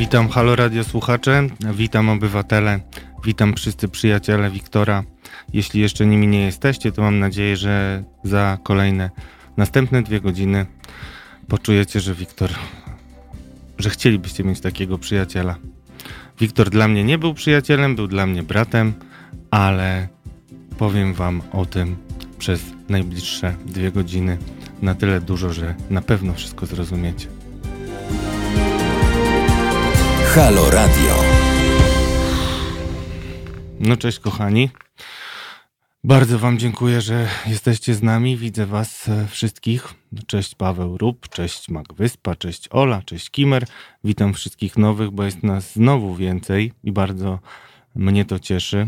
Witam Halo Radio słuchacze, witam obywatele, witam wszyscy przyjaciele Wiktora. Jeśli jeszcze nimi nie jesteście, to mam nadzieję, że za kolejne następne dwie godziny poczujecie, że Wiktor, że chcielibyście mieć takiego przyjaciela. Wiktor dla mnie nie był przyjacielem, był dla mnie bratem, ale powiem wam o tym przez najbliższe dwie godziny na tyle dużo, że na pewno wszystko zrozumiecie. Halo Radio. No cześć kochani. Bardzo Wam dziękuję, że jesteście z nami. Widzę Was e, wszystkich. Cześć Paweł Rób, cześć Magwyspa, cześć Ola, cześć Kimer. Witam wszystkich nowych, bo jest nas znowu więcej i bardzo mnie to cieszy.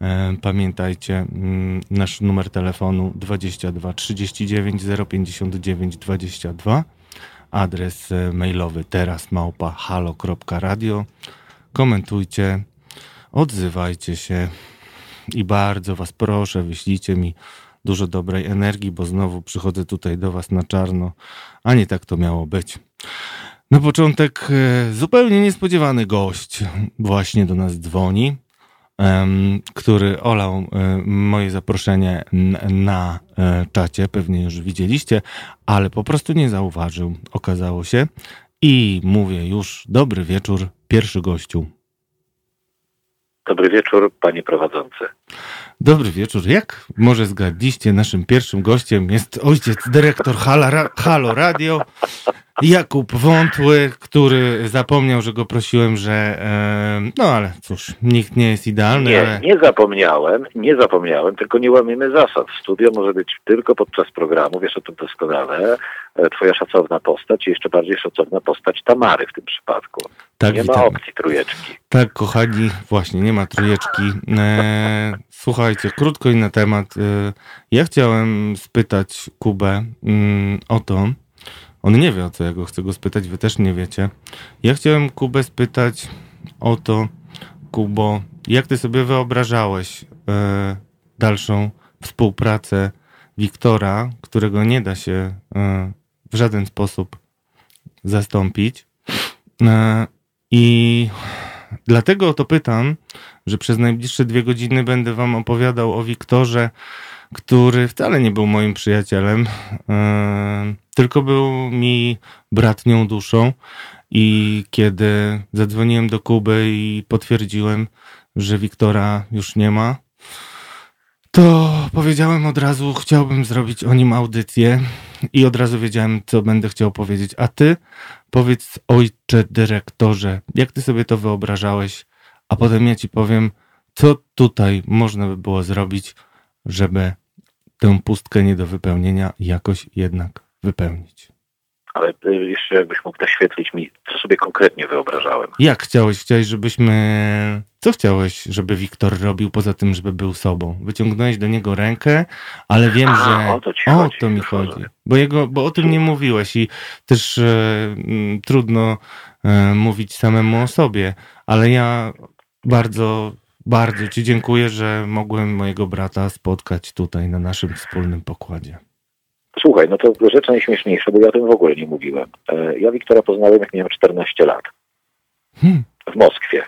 E, pamiętajcie, mm, nasz numer telefonu 22 39 059 22 adres e, mailowy teraz małpa halo.radio. Komentujcie, odzywajcie się i bardzo Was proszę, wyślijcie mi dużo dobrej energii, bo znowu przychodzę tutaj do Was na czarno, a nie tak to miało być. Na początek e, zupełnie niespodziewany gość właśnie do nas dzwoni który olał moje zaproszenie na e, czacie, pewnie już widzieliście, ale po prostu nie zauważył, okazało się. I mówię już, dobry wieczór, pierwszy gościu. Dobry wieczór, panie prowadzący. Dobry wieczór. Jak może zgadliście, naszym pierwszym gościem jest ojciec dyrektor Halo Radio, Jakub Wątły, który zapomniał, że go prosiłem, że no ale cóż, nikt nie jest idealny. Nie, ale... nie zapomniałem, nie zapomniałem, tylko nie łamiemy zasad. Studio może być tylko podczas programu, wiesz o tym doskonale. E, twoja szacowna postać i jeszcze bardziej szacowna postać Tamary w tym przypadku. Tak, nie ma opcji trójeczki. Tak, kochani, właśnie, nie ma trójeczki. E, słuchajcie, krótko i na temat. E, ja chciałem spytać Kubę mm, o to, on nie wie o co ja go chcę go spytać, wy też nie wiecie. Ja chciałem Kubę spytać o to, Kubo, jak ty sobie wyobrażałeś e, dalszą współpracę Wiktora, którego nie da się e, w żaden sposób zastąpić. E, I dlatego o to pytam, że przez najbliższe dwie godziny będę wam opowiadał o Wiktorze, który wcale nie był moim przyjacielem, e, tylko był mi bratnią duszą. I kiedy zadzwoniłem do Kuby i potwierdziłem, że Wiktora już nie ma, to powiedziałem od razu, chciałbym zrobić o nim audycję i od razu wiedziałem, co będę chciał powiedzieć. A ty powiedz, ojcze dyrektorze, jak ty sobie to wyobrażałeś, a potem ja ci powiem, co tutaj można by było zrobić, żeby tę pustkę nie do wypełnienia jakoś jednak wypełnić. Ale y, jeszcze jakbyś mógł naświetlić mi, co sobie konkretnie wyobrażałem. Jak chciałeś? Chciałeś, żebyśmy... Co chciałeś, żeby Wiktor robił poza tym, żeby był sobą? Wyciągnąłeś do niego rękę, ale wiem, A, że... O to, ci o chodzi, to mi chodzi. Bo, jego, bo o tym nie mówiłeś i też e, m, trudno e, mówić samemu o sobie, ale ja bardzo bardzo Ci dziękuję, że mogłem mojego brata spotkać tutaj na naszym wspólnym pokładzie. Słuchaj, no to rzecz najśmieszniejsza, bo ja o tym w ogóle nie mówiłem. E, ja Wiktora poznałem, jak miałem 14 lat. Hmm. W Moskwie.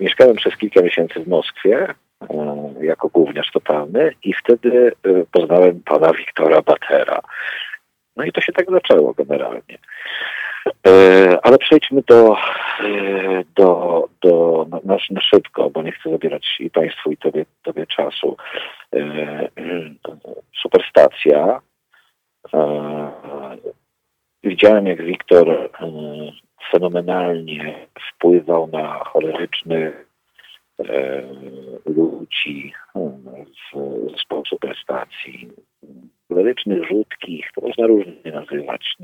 Mieszkałem przez kilka miesięcy w Moskwie e, jako gówniarz totalny i wtedy e, poznałem pana Wiktora Batera. No i to się tak zaczęło generalnie. E, ale przejdźmy do, e, do, do na, na szybko, bo nie chcę zabierać i Państwu, i Tobie, tobie czasu. E, superstacja. Widziałem, jak Wiktor fenomenalnie wpływał na cholerycznych ludzi w zespołu superstacji cholerycznych, rzutkich, to można różnie nazywać,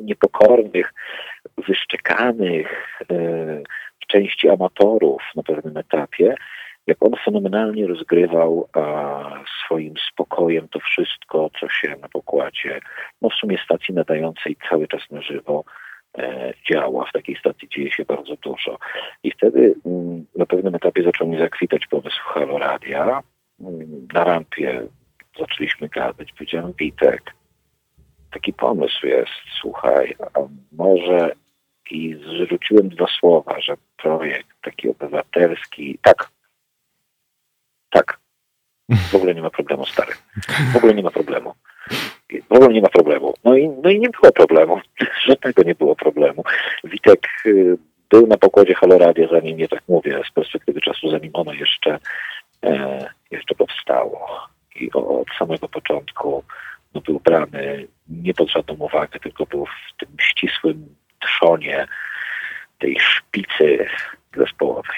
niepokornych, wyszczekanych, e, w części amatorów na pewnym etapie, jak on fenomenalnie rozgrywał swoim spokojem to wszystko, co się na pokładzie, no w sumie stacji nadającej cały czas na żywo e, działa. W takiej stacji dzieje się bardzo dużo. I wtedy mm, na pewnym etapie zaczął mi zakwitać pomysł Halo Radia. Mm, na rampie zaczęliśmy gadać. Powiedziałem, Witek, taki pomysł jest, słuchaj, a może i zrzuciłem dwa słowa, że projekt taki obywatelski, tak, tak, w ogóle nie ma problemu, stary. W ogóle nie ma problemu. W ogóle nie ma problemu. No i, no i nie było problemu. Żadnego nie było problemu. Witek y, był na pokładzie Haloradia, zanim nie tak mówię, z perspektywy czasu, zanim ono jeszcze, e, jeszcze powstało. I od samego początku no, był brany nie pod żadną uwagę, tylko był w tym ścisłym trzonie tej szpicy zespołowej.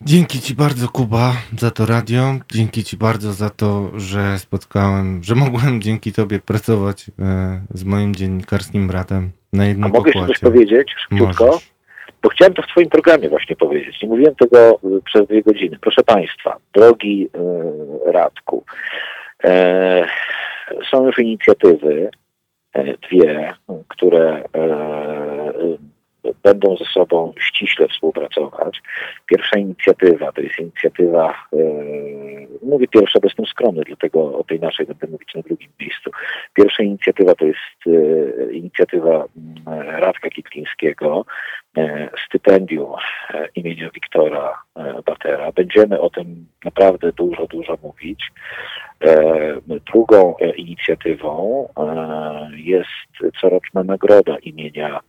Dzięki Ci bardzo, Kuba, za to radio. Dzięki Ci bardzo za to, że spotkałem, że mogłem dzięki Tobie pracować e, z moim dziennikarskim bratem na jednym A mogę pokładzie. coś powiedzieć szybciutko? Możesz. Bo chciałem to w Twoim programie właśnie powiedzieć. Nie mówiłem tego y, przez dwie godziny. Proszę Państwa, drogi y, Radku, e, są już inicjatywy, e, dwie, które e, będą ze sobą ściśle współpracować. Pierwsza inicjatywa to jest inicjatywa, e, mówię pierwsza, bo jestem skromny, dlatego o tej naszej będę mówić na drugim miejscu. Pierwsza inicjatywa to jest e, inicjatywa mm, Radka Kitlińskiego, e, stypendium imienia Wiktora Batera. Będziemy o tym naprawdę dużo, dużo mówić. Drugą inicjatywą jest coroczna nagroda imienia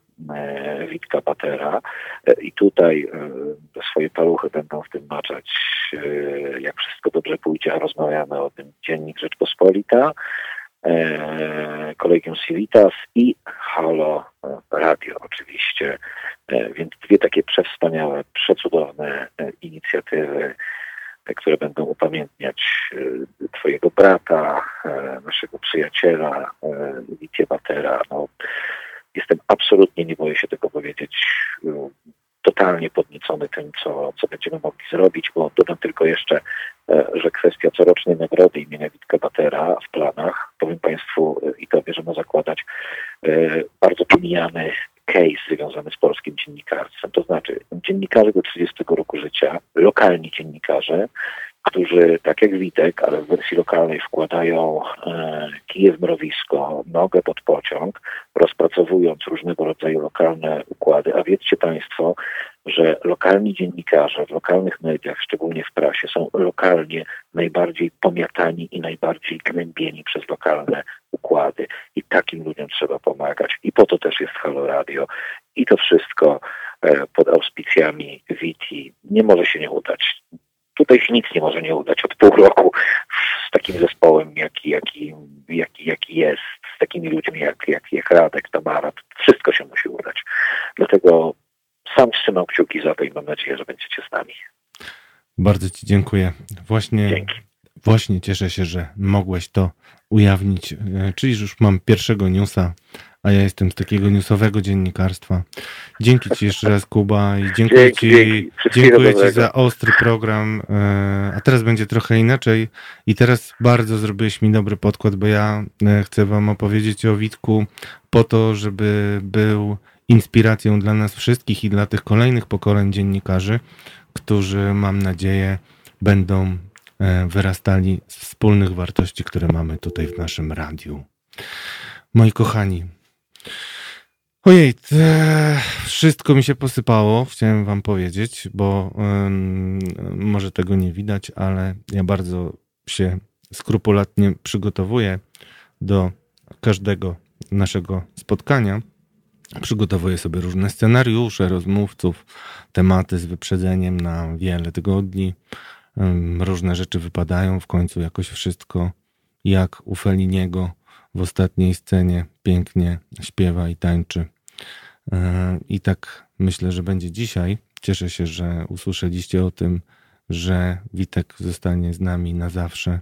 Witka Batera E, i tutaj e, swoje paluchy będą w tym maczać, e, jak wszystko dobrze pójdzie, a rozmawiamy o tym Dziennik Rzeczpospolita, e, Kolegium Civitas i Halo Radio oczywiście, E, więc dwie takie przewspaniałe, przecudowne e, inicjatywy, które będą upamiętniać e, Twojego brata, e, naszego przyjaciela, e, Witję Batera. No, jestem absolutnie, nie boję się tego powiedzieć, e, totalnie podniecony tym, co, co będziemy mogli zrobić, bo dodam tylko jeszcze, e, że kwestia corocznej nagrody imienia Witka Batera w planach, powiem Państwu e, i Tobie, że ma zakładać e, bardzo pomijany case związany z polskim dziennikarstwem. To znaczy dziennikarze do 30 roku życia, lokalni dziennikarze, którzy, tak jak Witek, ale w wersji lokalnej wkładają e, kije w mrowisko, nogę pod pociąg, rozpracowując różnego rodzaju lokalne układy. A wiedzcie Państwo, że lokalni dziennikarze w lokalnych mediach, szczególnie w prasie, są lokalnie najbardziej pomiatani i najbardziej gnębieni przez lokalne układy. I takim ludziom trzeba pomagać. I po to też jest Halo Radio. I to wszystko e, pod auspicjami Witi nie może się nie udać tutaj się nic nie może nie udać od pół roku z takim zespołem, jaki, jaki, jaki, jaki jest, z takimi ludźmi jak, jak, jak Radek, Tamara. Wszystko się musi udać. Dlatego sam trzymam kciuki za to i mam nadzieję, że będziecie z nami. Bardzo Ci dziękuję. Właśnie, Dzięki. właśnie cieszę się, że mogłeś to ujawnić. E, Czyli już mam pierwszego newsa, a ja jestem z takiego newsowego dziennikarstwa. Dzięki Ci jeszcze raz, Kuba, i dziękuję Dzięki, Ci, dzięki. Dziękuję Ci za ostry program. e, A teraz będzie trochę inaczej. I teraz bardzo zrobiłeś mi dobry podkład, bo ja e, chcę Wam opowiedzieć o Witku po to, żeby był inspiracją dla nas wszystkich i dla tych kolejnych pokoleń dziennikarzy, którzy mam nadzieję będą e, wyrastali z wspólnych wartości, które mamy tutaj w naszym radiu. Moi kochani, ojej, te, wszystko mi się posypało, chciałem wam powiedzieć, bo em, może tego nie widać, ale ja bardzo się skrupulatnie przygotowuję do każdego naszego spotkania. Przygotowuję sobie różne scenariusze, rozmówców, tematy z wyprzedzeniem na wiele tygodni. Em, Różne rzeczy wypadają, w końcu jakoś wszystko jak u Feliniego w ostatniej scenie pięknie śpiewa i tańczy. E, I tak myślę, że będzie dzisiaj. Cieszę się, że usłyszeliście o tym, że Witek zostanie z nami na zawsze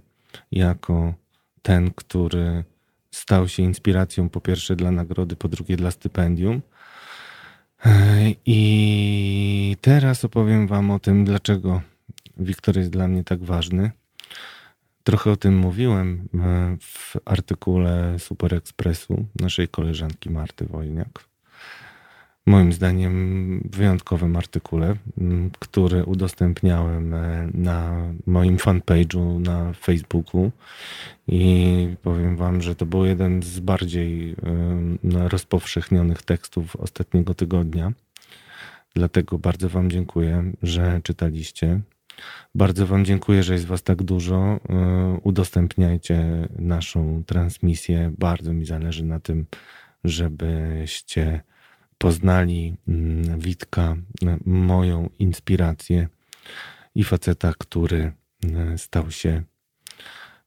jako ten, który stał się inspiracją po pierwsze dla nagrody, po drugie dla stypendium. E, I teraz opowiem Wam o tym, dlaczego Wiktor jest dla mnie tak ważny. Trochę o tym mówiłem e, w artykule Super Expressu naszej koleżanki Marty Wojniak. moim zdaniem wyjątkowym artykule, który udostępniałem e, na moim fanpage'u na Facebooku i powiem wam, że to był jeden z bardziej rozpowszechnionych tekstów ostatniego tygodnia. Dlatego bardzo wam dziękuję, że czytaliście. Bardzo Wam dziękuję, że jest Was tak dużo. E, udostępniajcie naszą transmisję. Bardzo mi zależy na tym, żebyście poznali mm, Witka, e, moją inspirację i faceta, który e, stał się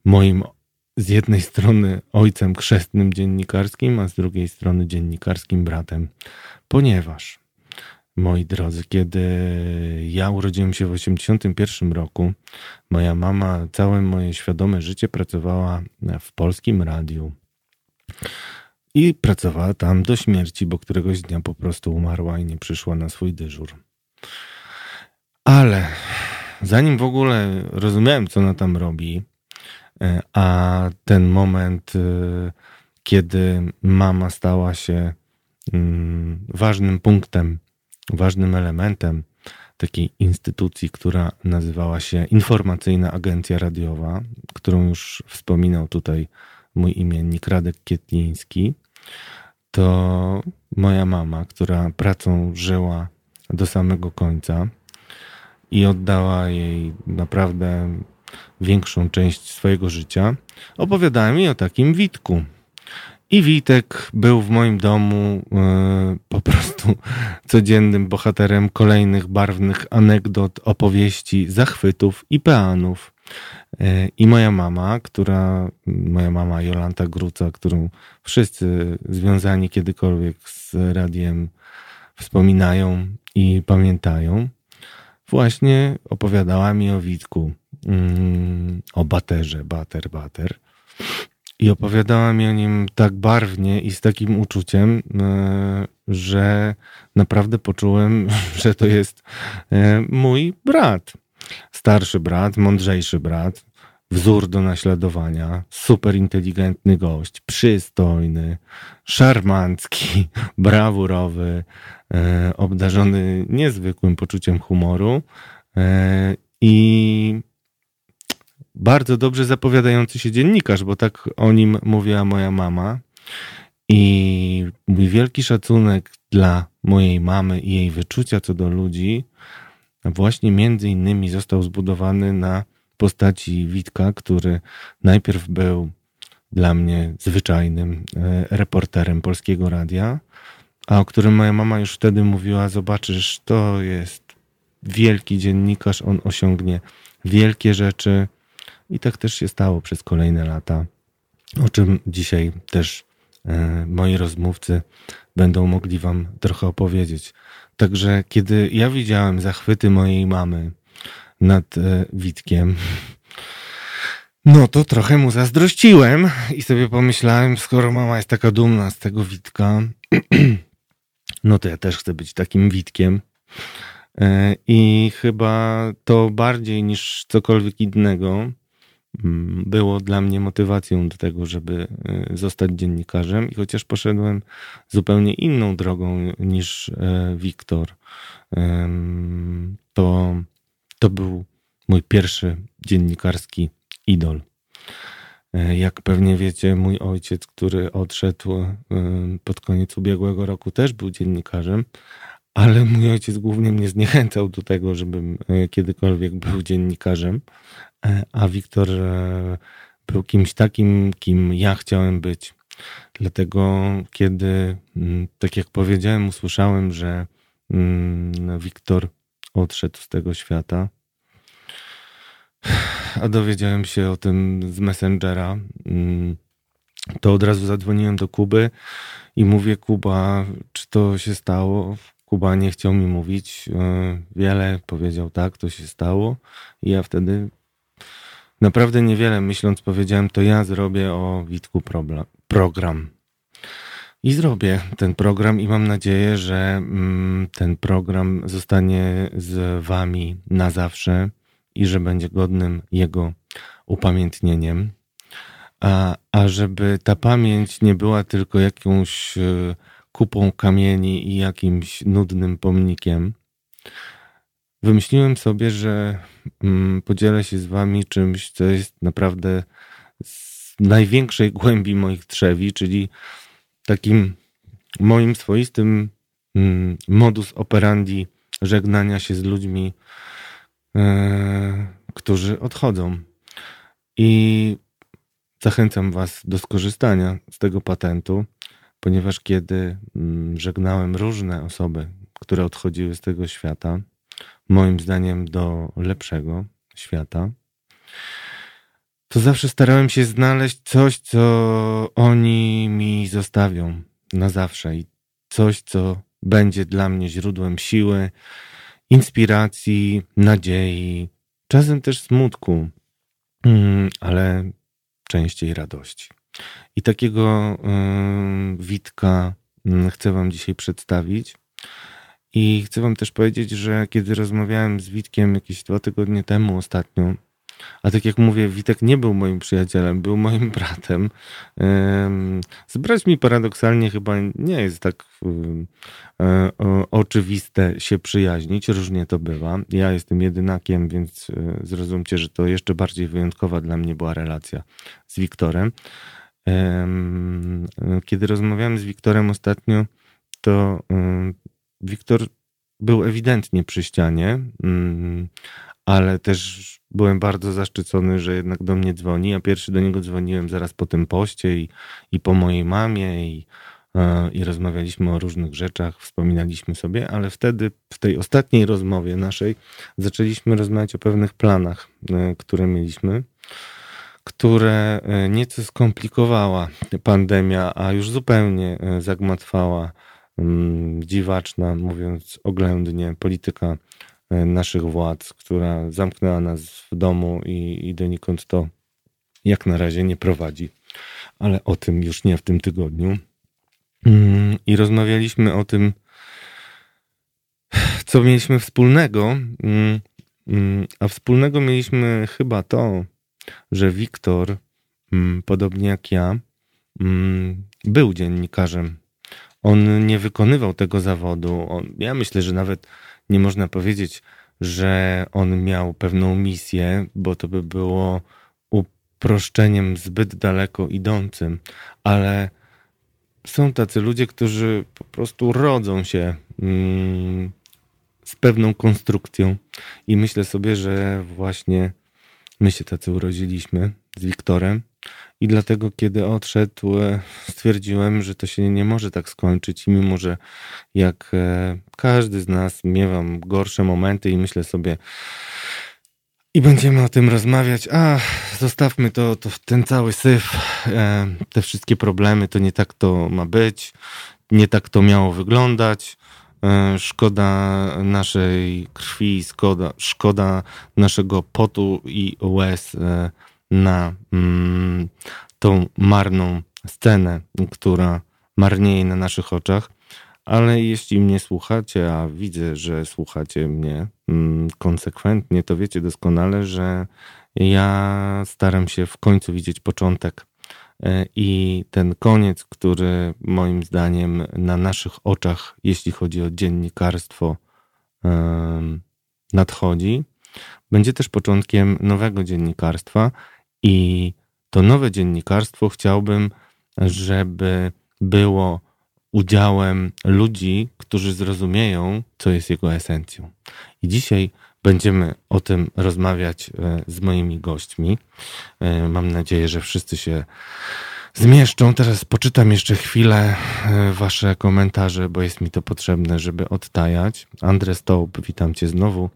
moim z jednej strony ojcem chrzestnym dziennikarskim, a z drugiej strony dziennikarskim bratem, ponieważ moi drodzy, kiedy ja urodziłem się w 1981 roku, moja mama całe moje świadome życie pracowała w polskim radiu. I pracowała tam do śmierci, bo któregoś dnia po prostu umarła i nie przyszła na swój dyżur. Ale zanim w ogóle rozumiałem, co ona tam robi, e, a ten moment, e, kiedy mama stała się mm, ważnym punktem ważnym elementem takiej instytucji, która nazywała się Informacyjna Agencja Radiowa, którą już wspominał tutaj mój imiennik Radek Kietliński, to moja mama, która pracą żyła do samego końca i oddała jej naprawdę większą część swojego życia, opowiadała mi o takim Witku. I Witek był w moim domu e, po prostu codziennym bohaterem kolejnych barwnych anegdot, opowieści, zachwytów i peanów. E, I moja mama, która, moja mama Jolanta Gruca, którą wszyscy związani kiedykolwiek z radiem wspominają i pamiętają, właśnie opowiadała mi o Witku, mm, o baterze, bater, bater i opowiadała mi o nim tak barwnie i z takim uczuciem, e, że naprawdę poczułem, że to jest e, mój brat. Starszy brat, mądrzejszy brat, wzór do naśladowania, super inteligentny gość, przystojny, szarmancki, brawurowy, e, obdarzony niezwykłym poczuciem humoru. I bardzo dobrze zapowiadający się dziennikarz, bo tak o nim mówiła moja mama. I mój wielki szacunek dla mojej mamy i jej wyczucia co do ludzi właśnie między innymi został zbudowany na postaci Witka, który najpierw był dla mnie zwyczajnym e, reporterem polskiego radia, a o którym moja mama już wtedy mówiła: Zobaczysz, to jest wielki dziennikarz, on osiągnie wielkie rzeczy, i tak też się stało przez kolejne lata, o czym dzisiaj też e, moi rozmówcy będą mogli Wam trochę opowiedzieć. Także kiedy ja widziałem zachwyty mojej mamy nad e, Witkiem, no to trochę mu zazdrościłem i sobie pomyślałem, skoro mama jest taka dumna z tego Witka, no to ja też chcę być takim Witkiem. E, I chyba to bardziej niż cokolwiek innego było dla mnie motywacją do tego, żeby e, zostać dziennikarzem i chociaż poszedłem zupełnie inną drogą niż e, Wiktor, to, to był mój pierwszy dziennikarski idol. E, jak pewnie wiecie, mój ojciec, który odszedł pod koniec ubiegłego roku, też był dziennikarzem, ale mój ojciec głównie mnie zniechęcał do tego, żebym kiedykolwiek był dziennikarzem, E, a Wiktor e, był kimś takim, kim ja chciałem być. Dlatego, kiedy, mm, tak jak powiedziałem, usłyszałem, że mm, Wiktor odszedł z tego świata, a dowiedziałem się o tym z Messengera, mm, to od razu zadzwoniłem do Kuby i mówię: Kuba, czy to się stało? Kuba nie chciał mi mówić e, wiele, powiedział tak, to się stało. I ja wtedy Naprawdę niewiele myśląc powiedziałem, to ja zrobię o Witku program. I zrobię ten program i mam nadzieję, że mm, ten program zostanie z wami na zawsze i że będzie godnym jego upamiętnieniem. A, a żeby ta pamięć nie była tylko jakąś e, kupą kamieni i jakimś nudnym pomnikiem, wymyśliłem sobie, że mm, podzielę się z wami czymś, co jest naprawdę z największej głębi moich trzewi, czyli takim moim swoistym mm, modus operandi żegnania się z ludźmi, e, którzy odchodzą. I zachęcam Was do skorzystania z tego patentu, ponieważ kiedy mm, żegnałem różne osoby, które odchodziły z tego świata, moim zdaniem do lepszego świata, to zawsze starałem się znaleźć coś, co oni mi zostawią na zawsze i coś, co będzie dla mnie źródłem siły, inspiracji, nadziei, czasem też smutku, mm, ale częściej radości. I takiego Witka mm, chcę Wam dzisiaj przedstawić. I chcę Wam też powiedzieć, że kiedy rozmawiałem z Witkiem jakieś dwa tygodnie temu ostatnio, a tak jak mówię, Witek nie był moim przyjacielem, był moim bratem. Z braćmi paradoksalnie chyba nie jest tak e, oczywiste się przyjaźnić, różnie to bywa. Ja jestem jedynakiem, więc e, zrozumcie, że to jeszcze bardziej wyjątkowa dla mnie była relacja z Wiktorem. Kiedy rozmawiałem z Wiktorem ostatnio, to Wiktor był ewidentnie przy ścianie, mm, ale też byłem bardzo zaszczycony, że jednak do mnie dzwoni. Ja pierwszy do niego dzwoniłem zaraz po tym poście i, i po mojej mamie i, e, i rozmawialiśmy o różnych rzeczach, wspominaliśmy sobie, ale wtedy w tej ostatniej rozmowie naszej zaczęliśmy rozmawiać o pewnych planach, e, które mieliśmy, które e, nieco skomplikowała pandemia, a już zupełnie zagmatwała dziwaczna, mówiąc oględnie, polityka E, naszych władz, która zamknęła nas w domu i, i donikąd to jak na razie nie prowadzi. Ale o tym już nie w tym tygodniu. Mm, I rozmawialiśmy o tym, co mieliśmy wspólnego. Mm, mm, a wspólnego mieliśmy chyba to, że Wiktor, podobnie jak ja, był dziennikarzem. On nie wykonywał tego zawodu. On, ja myślę, że nawet nie można powiedzieć, że on miał pewną misję, bo to by było uproszczeniem zbyt daleko idącym, ale są tacy ludzie, którzy po prostu rodzą się mm, z pewną konstrukcją. I myślę sobie, że właśnie my się tacy urodziliśmy z Wiktorem i dlatego, kiedy odszedł, e, stwierdziłem, że to się nie może tak skończyć. I mimo, że jak e, każdy z nas miewam gorsze momenty i myślę sobie, i będziemy o tym rozmawiać. A, zostawmy to, to ten cały syf, e, te wszystkie problemy, to nie tak to ma być, nie tak to miało wyglądać. Szkoda naszej krwi, szkoda, szkoda naszego potu i łez na mm, tą marną scenę, która marnieje na naszych oczach. Ale jeśli mnie słuchacie, a widzę, że słuchacie mnie mm, konsekwentnie, to wiecie doskonale, że ja staram się w końcu widzieć początek. E, I ten koniec, który moim zdaniem na naszych oczach, jeśli chodzi o dziennikarstwo, nadchodzi, będzie też początkiem nowego dziennikarstwa, i to nowe dziennikarstwo chciałbym, żeby było udziałem ludzi, którzy zrozumieją, co jest jego esencją. I dzisiaj będziemy o tym rozmawiać e, z moimi gośćmi. E, mam nadzieję, że wszyscy się zmieszczą. Teraz poczytam jeszcze chwilę e, wasze komentarze, bo jest mi to potrzebne, żeby odtajać. Andres Stołp, witam cię znowu.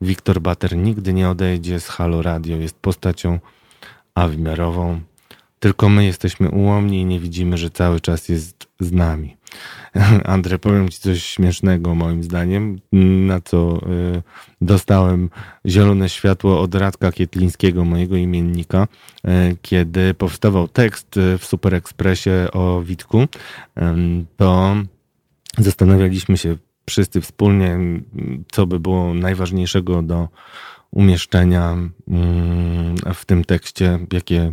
Wiktor Bater nigdy nie odejdzie z Halo Radio. Jest postacią a wymiarową. Tylko my jesteśmy ułomni i nie widzimy, że cały czas jest z nami. Andrzej, powiem Ci coś śmiesznego moim zdaniem, na co y, dostałem zielone światło od Radka Kietlińskiego, mojego imiennika, y, kiedy powstawał tekst w Super Expressie o Witku, y, to zastanawialiśmy się wszyscy wspólnie, co by było najważniejszego do umieszczenia mm, w tym tekście, jakie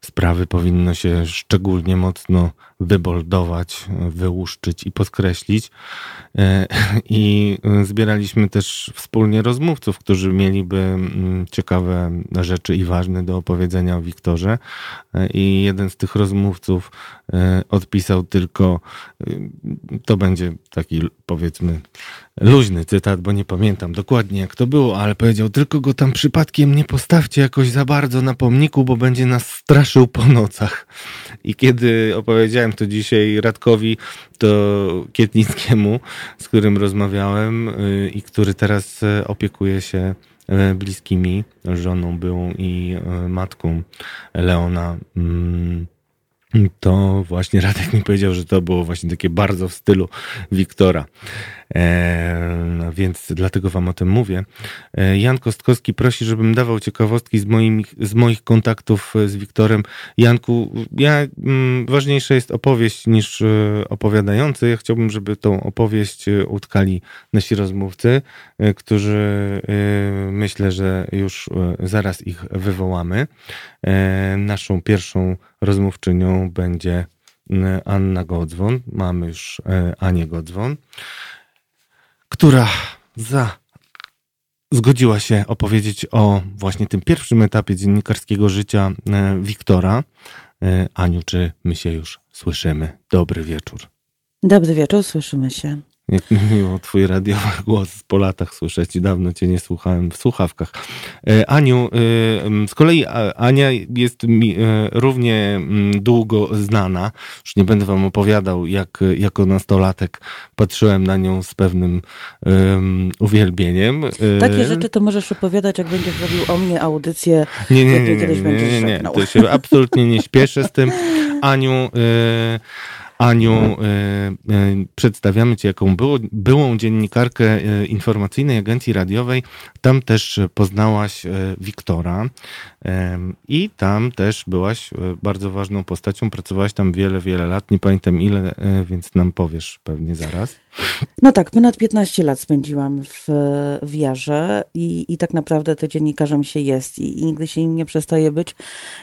sprawy powinno się szczególnie mocno wyboldować, wyłuszczyć i podkreślić. E, I zbieraliśmy też wspólnie rozmówców, którzy mieliby mm, ciekawe rzeczy i ważne do opowiedzenia o Wiktorze. E, I jeden z tych rozmówców e, odpisał tylko, to będzie taki powiedzmy luźny cytat, bo nie pamiętam dokładnie jak to było, ale powiedział tylko go tam przypadkiem nie postawcie jakoś za bardzo na pomniku, bo będzie nas straszył po nocach. I kiedy opowiedziałem to dzisiaj Radkowi, to Kietnickiemu, z którym rozmawiałem y, i który teraz y, opiekuje się y, bliskimi, żoną byłą i matką Leona, mm, to właśnie Radek mi powiedział, że to było właśnie takie bardzo w stylu Wiktora. E, więc dlatego wam o tym mówię. E, Jan Kostkowski prosi, żebym dawał ciekawostki z, moim, z moich kontaktów z Wiktorem. Janku, ja, mm, ważniejsza jest opowieść niż e, opowiadający. Ja chciałbym, żeby tą opowieść e, utkali nasi rozmówcy, e, którzy e, myślę, że już zaraz ich wywołamy. Naszą pierwszą rozmówczynią będzie Anna Godzwon. Mamy już Anię Godzwon która za zgodziła się opowiedzieć o właśnie tym pierwszym etapie dziennikarskiego życia e, Wiktora. E, Aniu, czy my się już słyszymy? Dobry wieczór. Dobry wieczór, słyszymy się. Jak miło twój radiowy głos po latach słyszeć. Dawno cię nie słuchałem w słuchawkach. E, Aniu, e, z kolei Ania jest mi e, równie długo znana. Już nie będę wam opowiadał, jak jako nastolatek patrzyłem na nią z pewnym um, uwielbieniem. Takie rzeczy to możesz opowiadać, jak będziesz robił o mnie audycję. Nie, nie, nie, nie, nie, nie, nie, nie. To się absolutnie nie śpieszę z tym. Aniu... Aniu, e, e, przedstawiamy Cię jako było, byłą dziennikarkę e, informacyjnej agencji radiowej. Tam też poznałaś Wiktora i tam też byłaś bardzo ważną postacią. Pracowałaś tam wiele, wiele lat. Nie pamiętam ile, więc nam powiesz pewnie zaraz. No tak, ponad 15 lat spędziłam w, w Jarze i, i tak naprawdę to dziennikarzem się jest i, i nigdy się nie przestaje być.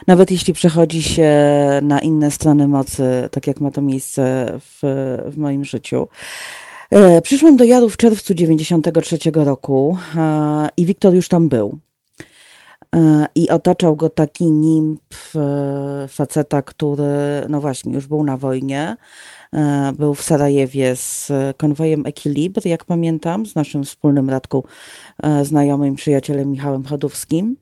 Nawet jeśli przechodzi się na inne strony mocy, tak jak ma to miejsce w, w moim życiu. E, przyszłam do Jaru w czerwcu 93 roku e, i Wiktor już tam był. E, I otaczał go taki nimb faceta, który, no właśnie, już był na wojnie, był w Sarajewie z konwojem Equilibr, jak pamiętam, z naszym wspólnym Radką e, znajomym, przyjacielem Michałem Chodowskim.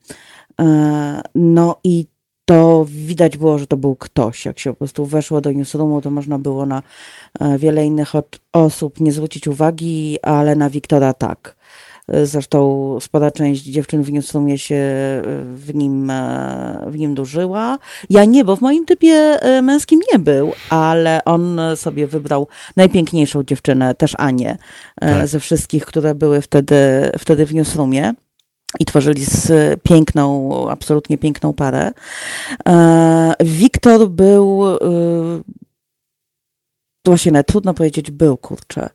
E, no i to widać było, że to był ktoś. Jak się po prostu weszło do newsroomu, to można było na wiele innych osób nie zwrócić uwagi, ale na Wiktora tak. Zresztą spora część dziewczyn w Newsroomie się e, w nim, e, w nim dużyła. Ja nie, bo w moim typie e, męskim nie był, ale on sobie wybrał najpiękniejszą dziewczynę, też Anię, tak. ze wszystkich, które były wtedy, wtedy w Newsroomie i tworzyli z piękną, absolutnie piękną parę. Wiktor był, właśnie trudno powiedzieć był, kurczę.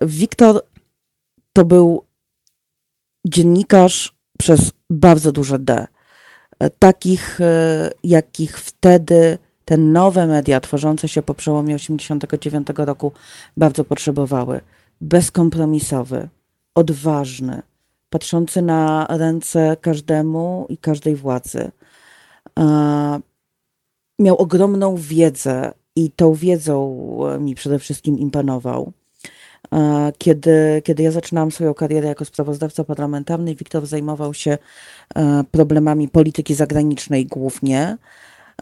Wiktor to był dziennikarz przez bardzo duże D. E, takich, e, jakich wtedy te nowe media tworzące się po przełomie 1989 roku bardzo potrzebowały. Bezkompromisowy, odważny, patrzący na ręce każdemu i każdej władzy. E, miał ogromną wiedzę i tą wiedzą mi przede wszystkim imponował. Kiedy, kiedy ja zaczynałam swoją karierę jako sprawozdawca parlamentarny, Wiktor zajmował się e, problemami polityki zagranicznej głównie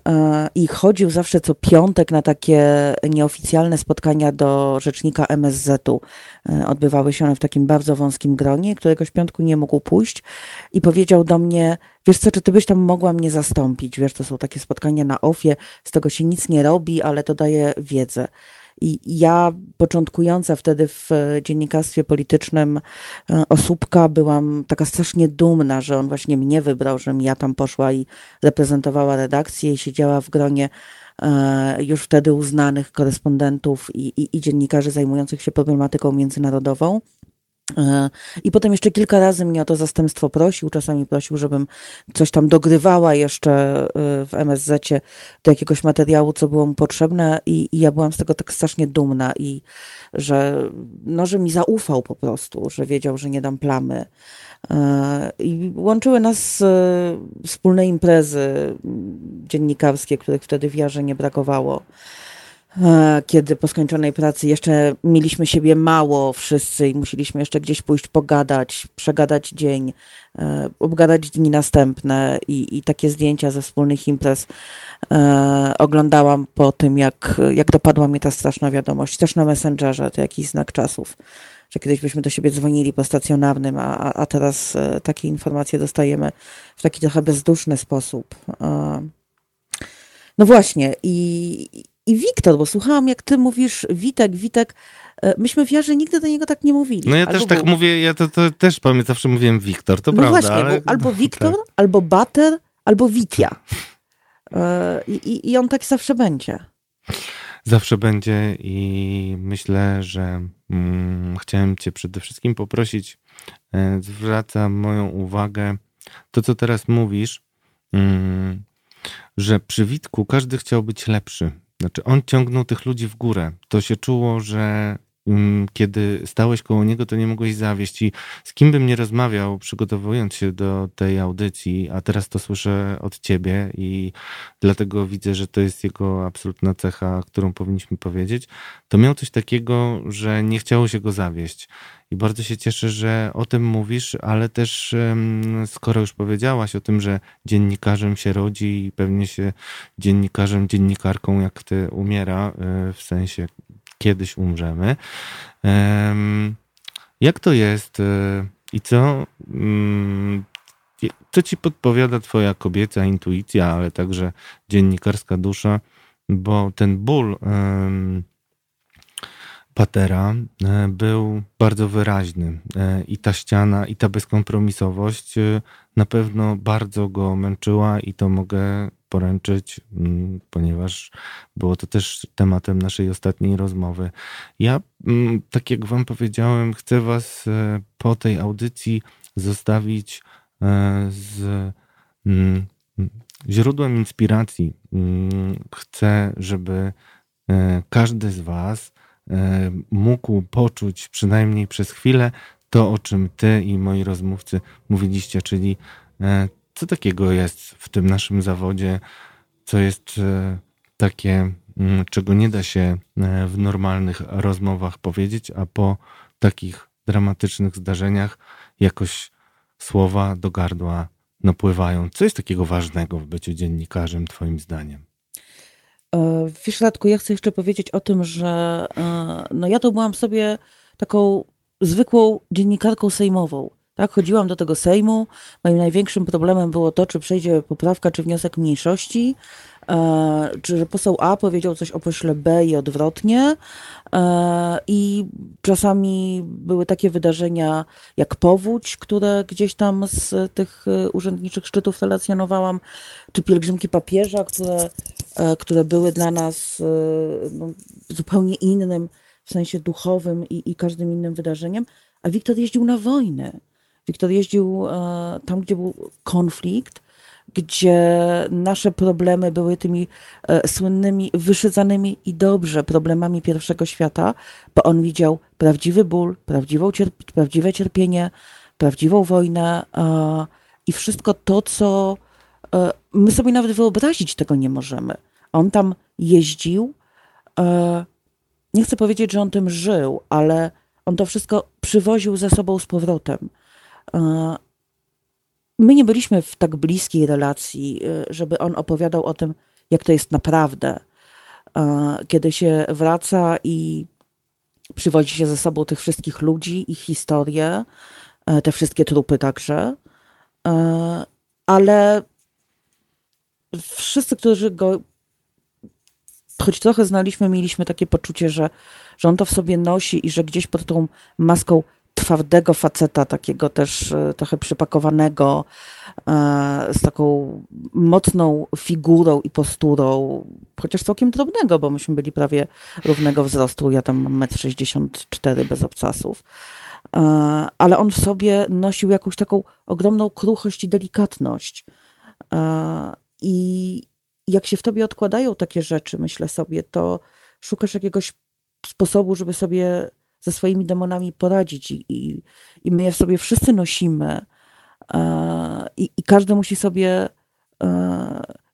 e, i chodził zawsze co piątek na takie nieoficjalne spotkania do rzecznika MSZ-u. E, odbywały się one w takim bardzo wąskim gronie, któregoś piątku nie mógł pójść i powiedział do mnie, wiesz co, czy ty byś tam mogła mnie zastąpić? Wiesz, to są takie spotkania na ofie, z tego się nic nie robi, ale to daje wiedzę. I ja, początkująca wtedy w dziennikarstwie politycznym e, osóbka, byłam taka strasznie dumna, że on właśnie mnie wybrał, żebym ja tam poszła i reprezentowała redakcję i siedziała w gronie e, już wtedy uznanych korespondentów i, i, i dziennikarzy zajmujących się problematyką międzynarodową. E, I potem jeszcze kilka razy mnie o to zastępstwo prosił. Czasami prosił, żebym coś tam dogrywała jeszcze e, w MSZ do jakiegoś materiału, co było mu potrzebne, i, i, ja byłam z tego tak strasznie dumna, i że, no, że mi zaufał po prostu, że wiedział, że nie dam plamy. E, I łączyły nas wspólne imprezy dziennikarskie, których wtedy w Jarze nie brakowało. E, kiedy po skończonej pracy jeszcze mieliśmy siebie mało wszyscy i musieliśmy jeszcze gdzieś pójść pogadać, przegadać dzień, e, obgadać dni następne i, i takie zdjęcia ze wspólnych imprez e, oglądałam po tym, jak, jak dopadła mnie ta straszna wiadomość. Też na Messengerze, to jakiś znak czasów, że kiedyś byśmy do siebie dzwonili po stacjonarnym, a, a teraz takie informacje dostajemy w taki trochę bezduszny sposób. No właśnie i i Wiktor, bo słuchałam, jak ty mówisz Witek, Witek. E, myśmy w Jarze nigdy do niego tak nie mówili. No ja też tak mówię, ja to, to też pamiętam, zawsze mówiłem Wiktor, to no prawda. Właśnie, ale... albo Wiktor, tak. albo Bater, albo Witia. E, I, I on tak zawsze będzie. Zawsze będzie i myślę, że mm, chciałem cię przede wszystkim poprosić, e, zwraca moją uwagę to, co teraz mówisz, mm, że przy Witku każdy chciał być lepszy. Znaczy, on ciągnął tych ludzi w górę. To się czuło, że kiedy stałeś koło niego, to nie mogłeś zawieść. I z kim bym nie rozmawiał, przygotowując się do tej audycji, a teraz to słyszę od ciebie i dlatego widzę, że to jest jego absolutna cecha, którą powinniśmy powiedzieć, to miał coś takiego, że nie chciało się go zawieść. I bardzo się cieszę, że o tym mówisz, ale też skoro już powiedziałaś o tym, że dziennikarzem się rodzi i pewnie się dziennikarzem, dziennikarką jak ty umiera, e, w sensie kiedyś umrzemy. Jak to jest e, i co, mm, co ci podpowiada twoja kobieca intuicja, ale także dziennikarska dusza, bo ten ból Patera e, był bardzo wyraźny e, i ta ściana, i ta bezkompromisowość na pewno bardzo go męczyła i to mogę poręczyć, mm, ponieważ było to też tematem naszej ostatniej rozmowy. Ja, mm, tak jak Wam powiedziałem, chcę Was po tej audycji zostawić z mm, źródłem inspiracji. Chcę, żeby każdy z Was E, mógł poczuć przynajmniej przez chwilę to, o czym ty i moi rozmówcy mówiliście, czyli e, co takiego jest w tym naszym zawodzie, co jest e, takie, mm, czego nie da się w normalnych rozmowach powiedzieć, a po takich dramatycznych zdarzeniach jakoś słowa do gardła napływają. Co jest takiego ważnego w byciu dziennikarzem, Twoim zdaniem? E, wiesz, Radku, ja chcę jeszcze powiedzieć o tym, że e, no ja to byłam sobie taką zwykłą dziennikarką sejmową. Tak, chodziłam do tego Sejmu. Moim największym problemem było to, czy przejdzie poprawka, czy wniosek mniejszości, e, czy poseł A powiedział coś o pośle B i odwrotnie. E, I czasami były takie wydarzenia jak powódź, które gdzieś tam z tych e, urzędniczych szczytów relacjonowałam, czy pielgrzymki papieża, które, e, które były dla nas no, zupełnie innym, w sensie duchowym i, i każdym innym wydarzeniem. A Wiktor jeździł na wojnę. Wiktor jeździł tam, gdzie był konflikt, gdzie nasze problemy były tymi e, słynnymi, wyszydzanymi i dobrze problemami pierwszego świata, bo on widział prawdziwy ból, prawdziwą cierp prawdziwe cierpienie, prawdziwą wojnę e, i wszystko to, co e, my sobie nawet wyobrazić tego nie możemy. On tam jeździł, e, nie chcę powiedzieć, że on tym żył, ale on to wszystko przywoził ze sobą z powrotem. E, my nie byliśmy w tak bliskiej relacji, y, żeby on opowiadał o tym, jak to jest naprawdę. Kiedy się wraca i przywozi się ze sobą tych wszystkich ludzi, ich historie, e, te wszystkie trupy także. E, ale wszyscy, którzy go choć trochę znaliśmy, mieliśmy takie poczucie, że, że on to w sobie nosi i że gdzieś pod tą maską twardego faceta, takiego też e, trochę przypakowanego, e, z taką mocną figurą i posturą, chociaż całkiem drobnego, bo myśmy byli prawie równego wzrostu, ja tam mam 1,64 m bez obcasów. ale on w sobie nosił jakąś taką ogromną kruchość i delikatność. I jak się w tobie odkładają takie rzeczy, myślę sobie, to szukasz jakiegoś sposobu, żeby sobie ze swoimi demonami poradzić. I, i, my je sobie wszyscy nosimy. I, I każdy musi sobie.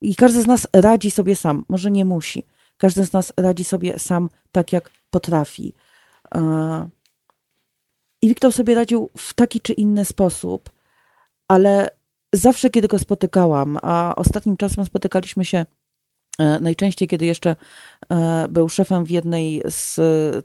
I każdy z nas radzi sobie sam. Może nie musi. Każdy z nas radzi sobie sam tak, jak potrafi. I Wiktor sobie radził w taki czy inny sposób, ale zawsze, kiedy go spotykałam, a ostatnim czasem spotykaliśmy się e, najczęściej, kiedy jeszcze e, był szefem w jednej z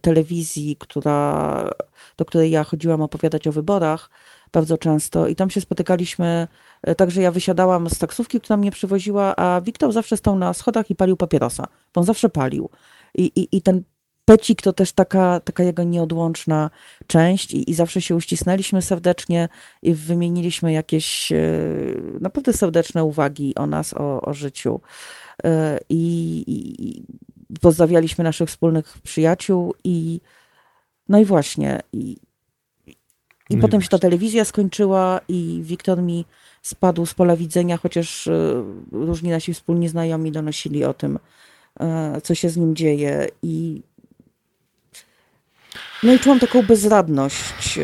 telewizji, która, do której ja chodziłam opowiadać o wyborach bardzo często i tam się spotykaliśmy, e, także ja wysiadałam z taksówki, która mnie przywoziła, a Wiktor zawsze stał na schodach i palił papierosa, on zawsze palił. I, i, i ten Pecik to też taka, taka jego nieodłączna część i, i zawsze się uścisnęliśmy serdecznie i wymieniliśmy jakieś e, naprawdę serdeczne uwagi o nas, o, o życiu. E, I, i pozdrawialiśmy naszych wspólnych przyjaciół i no i właśnie. I, i no potem się ta telewizja skończyła i Wiktor mi spadł z pola widzenia, chociaż e, różni nasi wspólni znajomi donosili o tym, co się z nim dzieje. I no i czułam taką bezradność. E,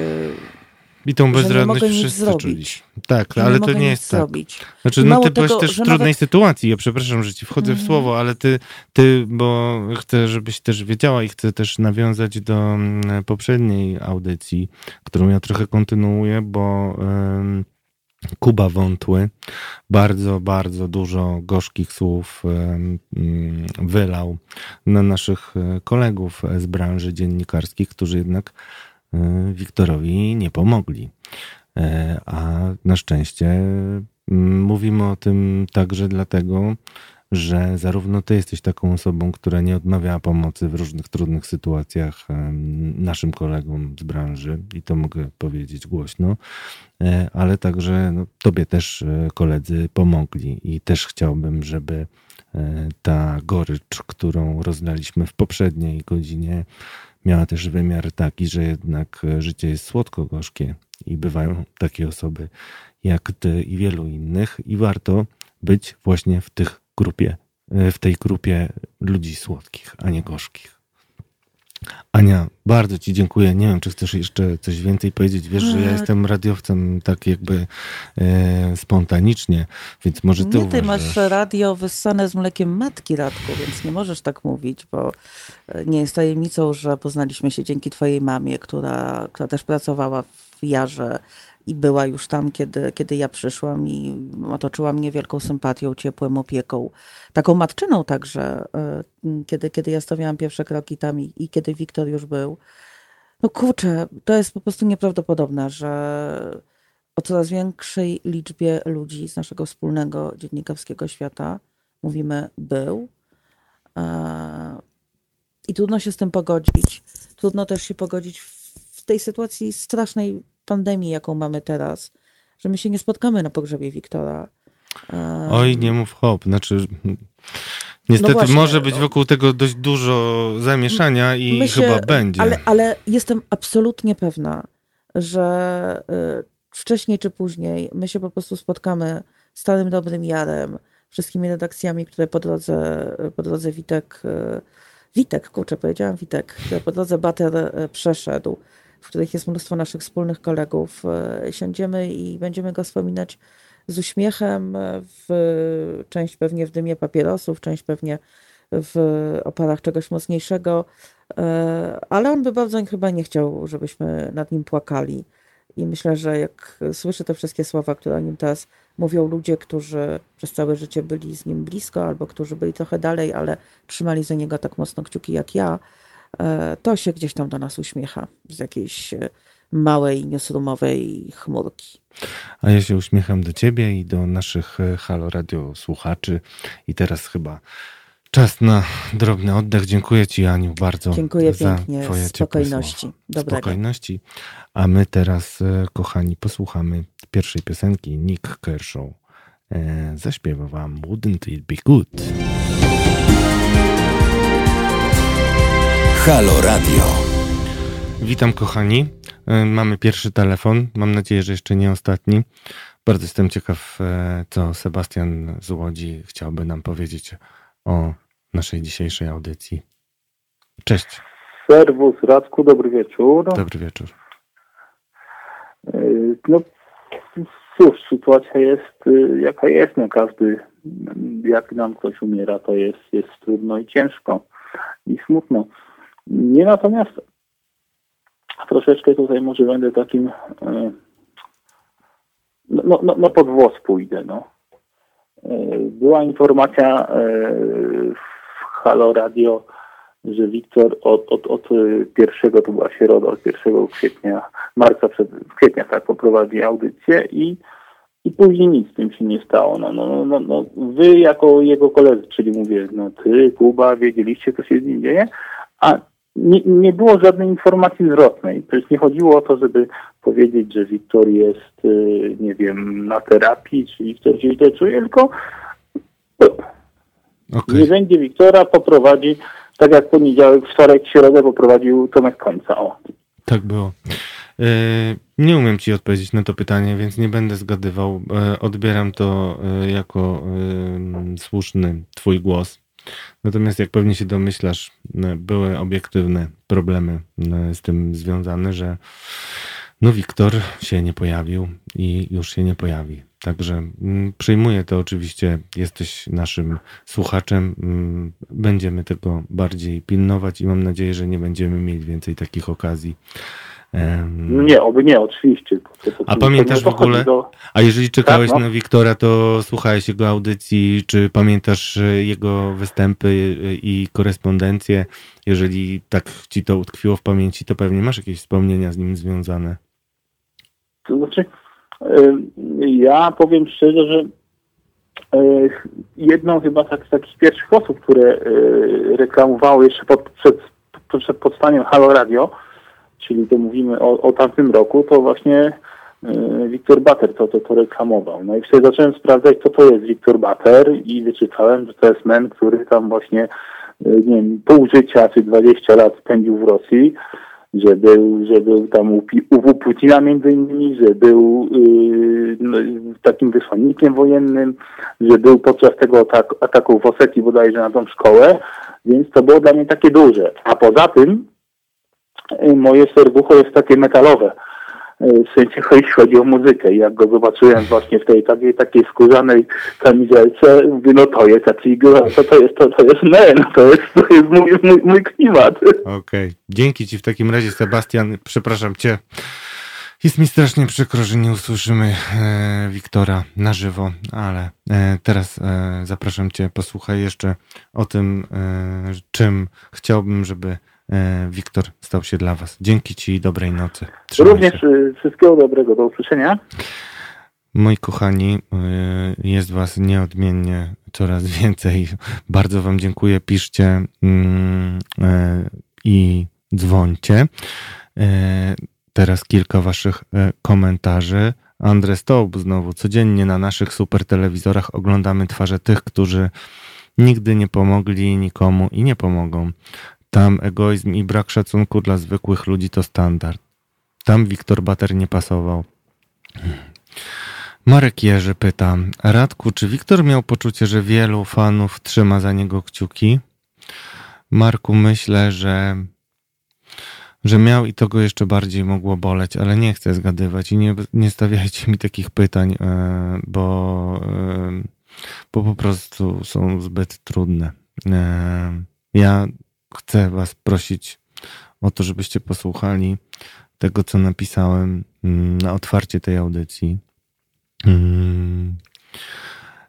I tą bezradność nie wszyscy zrobić. Tak, ale to nie jest tak. Zrobić. Znaczy, no ty byłeś też w trudnej nawet... sytuacji. Ja przepraszam, że ci wchodzę w mhm. słowo, ale ty, ty, bo chcę, żebyś też wiedziała i chcę też nawiązać do mm, poprzedniej audycji, którą ja trochę kontynuuję, bo... Kuba Wątły bardzo, bardzo dużo gorzkich słów mm, wylał na naszych e, kolegów z branży dziennikarskich, którzy jednak e, Wiktorowi nie pomogli. E, a na szczęście mm, mówimy o tym także dlatego, że zarówno ty jesteś taką osobą, która nie odmawia pomocy w różnych trudnych sytuacjach naszym kolegom z branży, i to mogę powiedzieć głośno, e, ale także no, tobie też e, koledzy pomogli. I też chciałbym, żeby e, ta gorycz, którą roznaliśmy w poprzedniej godzinie, miała też wymiar taki, że jednak życie jest słodko-gorzkie i bywają takie osoby jak ty i wielu innych i warto być właśnie w tych grupie, e, w tej grupie ludzi słodkich, a nie gorzkich. Ania, bardzo Ci dziękuję. Nie wiem, czy chcesz jeszcze coś więcej powiedzieć. Wiesz, że ja tak. jestem radiowcem tak jakby e, spontanicznie, więc może Ty Nie, Ty masz radio wyssane z mlekiem matki, Radku, więc nie możesz tak mówić, bo e, nie jest tajemnicą, że poznaliśmy się dzięki Twojej mamie, która, która też pracowała w Jarze i była już tam, kiedy, kiedy ja przyszłam i otoczyła mnie wielką sympatią, ciepłem opieką, taką matczyną także, e, kiedy, kiedy ja stawiałam pierwsze kroki tam i, i kiedy Wiktor już był. No kurczę, to jest po prostu nieprawdopodobne, że o coraz większej liczbie ludzi z naszego wspólnego dziennikarskiego świata mówimy był. E, I trudno się z tym pogodzić. Trudno też się pogodzić w tej sytuacji strasznej pandemii, jaką mamy teraz, że my się nie spotkamy na pogrzebie Wiktora. Oj, nie mów hop. Znaczy, niestety no właśnie, może być wokół tego dość dużo zamieszania i chyba będzie. Ale, ale jestem absolutnie pewna, że y, wcześniej czy później my się po prostu spotkamy starym dobrym Jarem, wszystkimi redakcjami, które po drodze, po drodze Witek, y, Witek, kurczę, powiedziałam Witek, które po drodze Bater y, przeszedł w których jest mnóstwo naszych wspólnych kolegów. E, siądziemy i będziemy go wspominać z uśmiechem, w część pewnie w dymie papierosów, część pewnie w oparach czegoś mocniejszego, e, ale on by bardzo chyba nie chciał, żebyśmy nad nim płakali. I myślę, że jak słyszę te wszystkie słowa, które o nim teraz mówią ludzie, którzy przez całe życie byli z nim blisko, albo którzy byli trochę dalej, ale trzymali za niego tak mocno kciuki jak ja, E, to się gdzieś tam do nas uśmiecha z jakiejś e, małej, newsroomowej chmurki. A ja się uśmiecham do ciebie i do naszych e, Halo Radio słuchaczy. I teraz chyba czas na drobny oddech. Dziękuję ci, Aniu, bardzo Dziękuję za pięknie. twoje spokojności. Dobrego. Spokojności. A my teraz, kochani, posłuchamy pierwszej piosenki Nick Kershaw. Zaśpiewa wam Wouldn't It Be Good? Halo Radio. Witam kochani. E, mamy pierwszy telefon. Mam nadzieję, że jeszcze nie ostatni. Bardzo jestem ciekaw, e, co Sebastian z Łodzi chciałby nam powiedzieć o naszej dzisiejszej audycji. Cześć. Serwus, Radku, dobry wieczór. Dobry wieczór. E, no cóż, sytuacja jest jaka jest. No każdy, jak nam ktoś umiera, to jest, jest trudno i ciężko i smutno. Nie natomiast troszeczkę tutaj może będę takim e, no, no, no pod włos pójdę, no. E, była informacja e, w Halo Radio, że Wiktor od, od, od pierwszego, to była środa, od 1 kwietnia, marca, przed, kwietnia tak poprowadzi audycję i, i później nic z tym się nie stało. No, no, no, no, wy jako jego koledzy, czyli mówię, no ty, Kuba, wiedzieliście, co się z nim dzieje, a nie, nie było żadnej informacji zwrotnej. To jest nie chodziło o to, żeby powiedzieć, że Wiktor jest, y, nie wiem, na terapii, czy Wiktor się źle czuje, tylko okay. nie będzie Wiktora, poprowadzi, tak jak poniedziałek, wtorek, środę poprowadził Tomek Końca. O. Tak było. E, nie umiem ci odpowiedzieć na to pytanie, więc nie będę zgadywał. E, odbieram to e, jako słuszny twój głos. Natomiast jak pewnie się domyślasz, no, były obiektywne problemy no, z tym związane, że no Wiktor się nie pojawił i już się nie pojawi. Także mm, przyjmuję to oczywiście, jesteś naszym słuchaczem, mm, będziemy tego bardziej pilnować i mam nadzieję, że nie będziemy mieć więcej takich okazji no nie, oby nie, oczywiście. A pamiętasz w ogóle, do... a jeżeli czekałeś tak, no? na Wiktora, to słuchałeś jego audycji, czy pamiętasz e, jego występy e, i korespondencję? Jeżeli tak ci to utkwiło w pamięci, to pewnie masz jakieś wspomnienia z nim związane. To znaczy, ja powiem szczerze, że jedną chyba tak, z takich pierwszych osób, które reklamowały jeszcze pod, przed, przed powstaniem Halo Radio, czyli to mówimy o, o tamtym roku, to właśnie y, Wiktor Bater to, to, to reklamował. No i wtedy zacząłem sprawdzać, co to jest Wiktor Bater i wyczytałem, że to jest men, który tam właśnie, y, nie wiem, pół życia czy 20 lat spędził w Rosji, że był, że był tam u, u Putina między innymi, że był yy, no, takim wysłannikiem wojennym, że był podczas tego atak, ataku w Osetii bodajże na tą szkołę, więc to było dla mnie takie duże. A poza tym moje serducho jest takie metalowe. E, w sensie jeśli chodzi o muzykę. Jak go zobaczyłem właśnie w tej takiej, takiej skórzanej kamizelce, mówię, no to jest taki, to, to jest, to, to jest men, to jest, to jest mój, mój, mój klimat. Okej. Okay. Dzięki Ci w takim razie, Sebastian. Przepraszam Cię. Jest mi strasznie przykro, że nie usłyszymy e, Wiktora na żywo, ale e, teraz e, zapraszam Cię, posłuchaj jeszcze o tym, e, czym chciałbym, żeby Wiktor stał się dla Was. Dzięki Ci i dobrej nocy. Trzymaj Również się. E, wszystkiego dobrego. Do usłyszenia. Moi kochani, e, jest Was nieodmiennie coraz więcej. Bardzo Wam dziękuję. Piszcie mm, i dzwońcie. Teraz kilka Waszych komentarzy. Andres Stołb znowu. Codziennie na naszych super telewizorach oglądamy twarze tych, którzy nigdy nie pomogli nikomu i nie pomogą. Tam egoizm i brak szacunku dla zwykłych ludzi to standard. Tam Wiktor Bater nie pasował. Marek Jerzy pyta, Radku, czy Wiktor miał poczucie, że wielu fanów trzyma za niego kciuki? Marku, myślę, że, że miał i to go jeszcze bardziej mogło boleć, ale nie chcę zgadywać i nie, nie stawiajcie mi takich pytań, e, bo, e, bo po prostu są zbyt trudne. E, ja chcę Was prosić o to, żebyście posłuchali tego, co napisałem mm, na otwarcie tej audycji. Mm.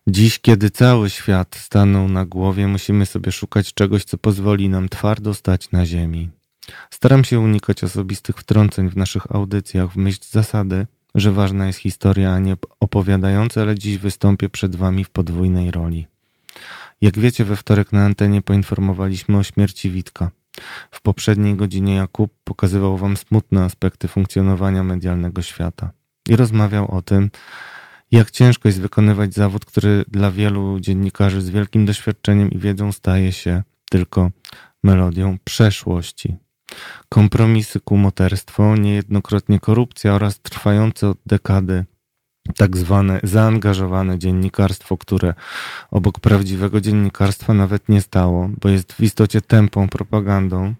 Dziś, kiedy cały świat stanął na głowie, musimy sobie szukać czegoś, co pozwoli nam twardo stać na ziemi. Staram się unikać osobistych wtrąceń w naszych audycjach w myśl zasady, że ważna jest historia, a nie opowiadająca, ale dziś wystąpię przed Wami w podwójnej roli. Jak wiecie, we wtorek na antenie poinformowaliśmy o śmierci Witka. W poprzedniej godzinie Jakub pokazywał wam smutne aspekty funkcjonowania medialnego świata i rozmawiał o tym, jak ciężko jest wykonywać zawód, który dla wielu dziennikarzy z wielkim doświadczeniem i wiedzą staje się tylko melodią przeszłości. kompromisy, kumoterstwo, niejednokrotnie korupcja oraz trwające od dekady tak zwane zaangażowane dziennikarstwo, które obok prawdziwego dziennikarstwa nawet nie stało, bo jest w istocie tępą propagandą,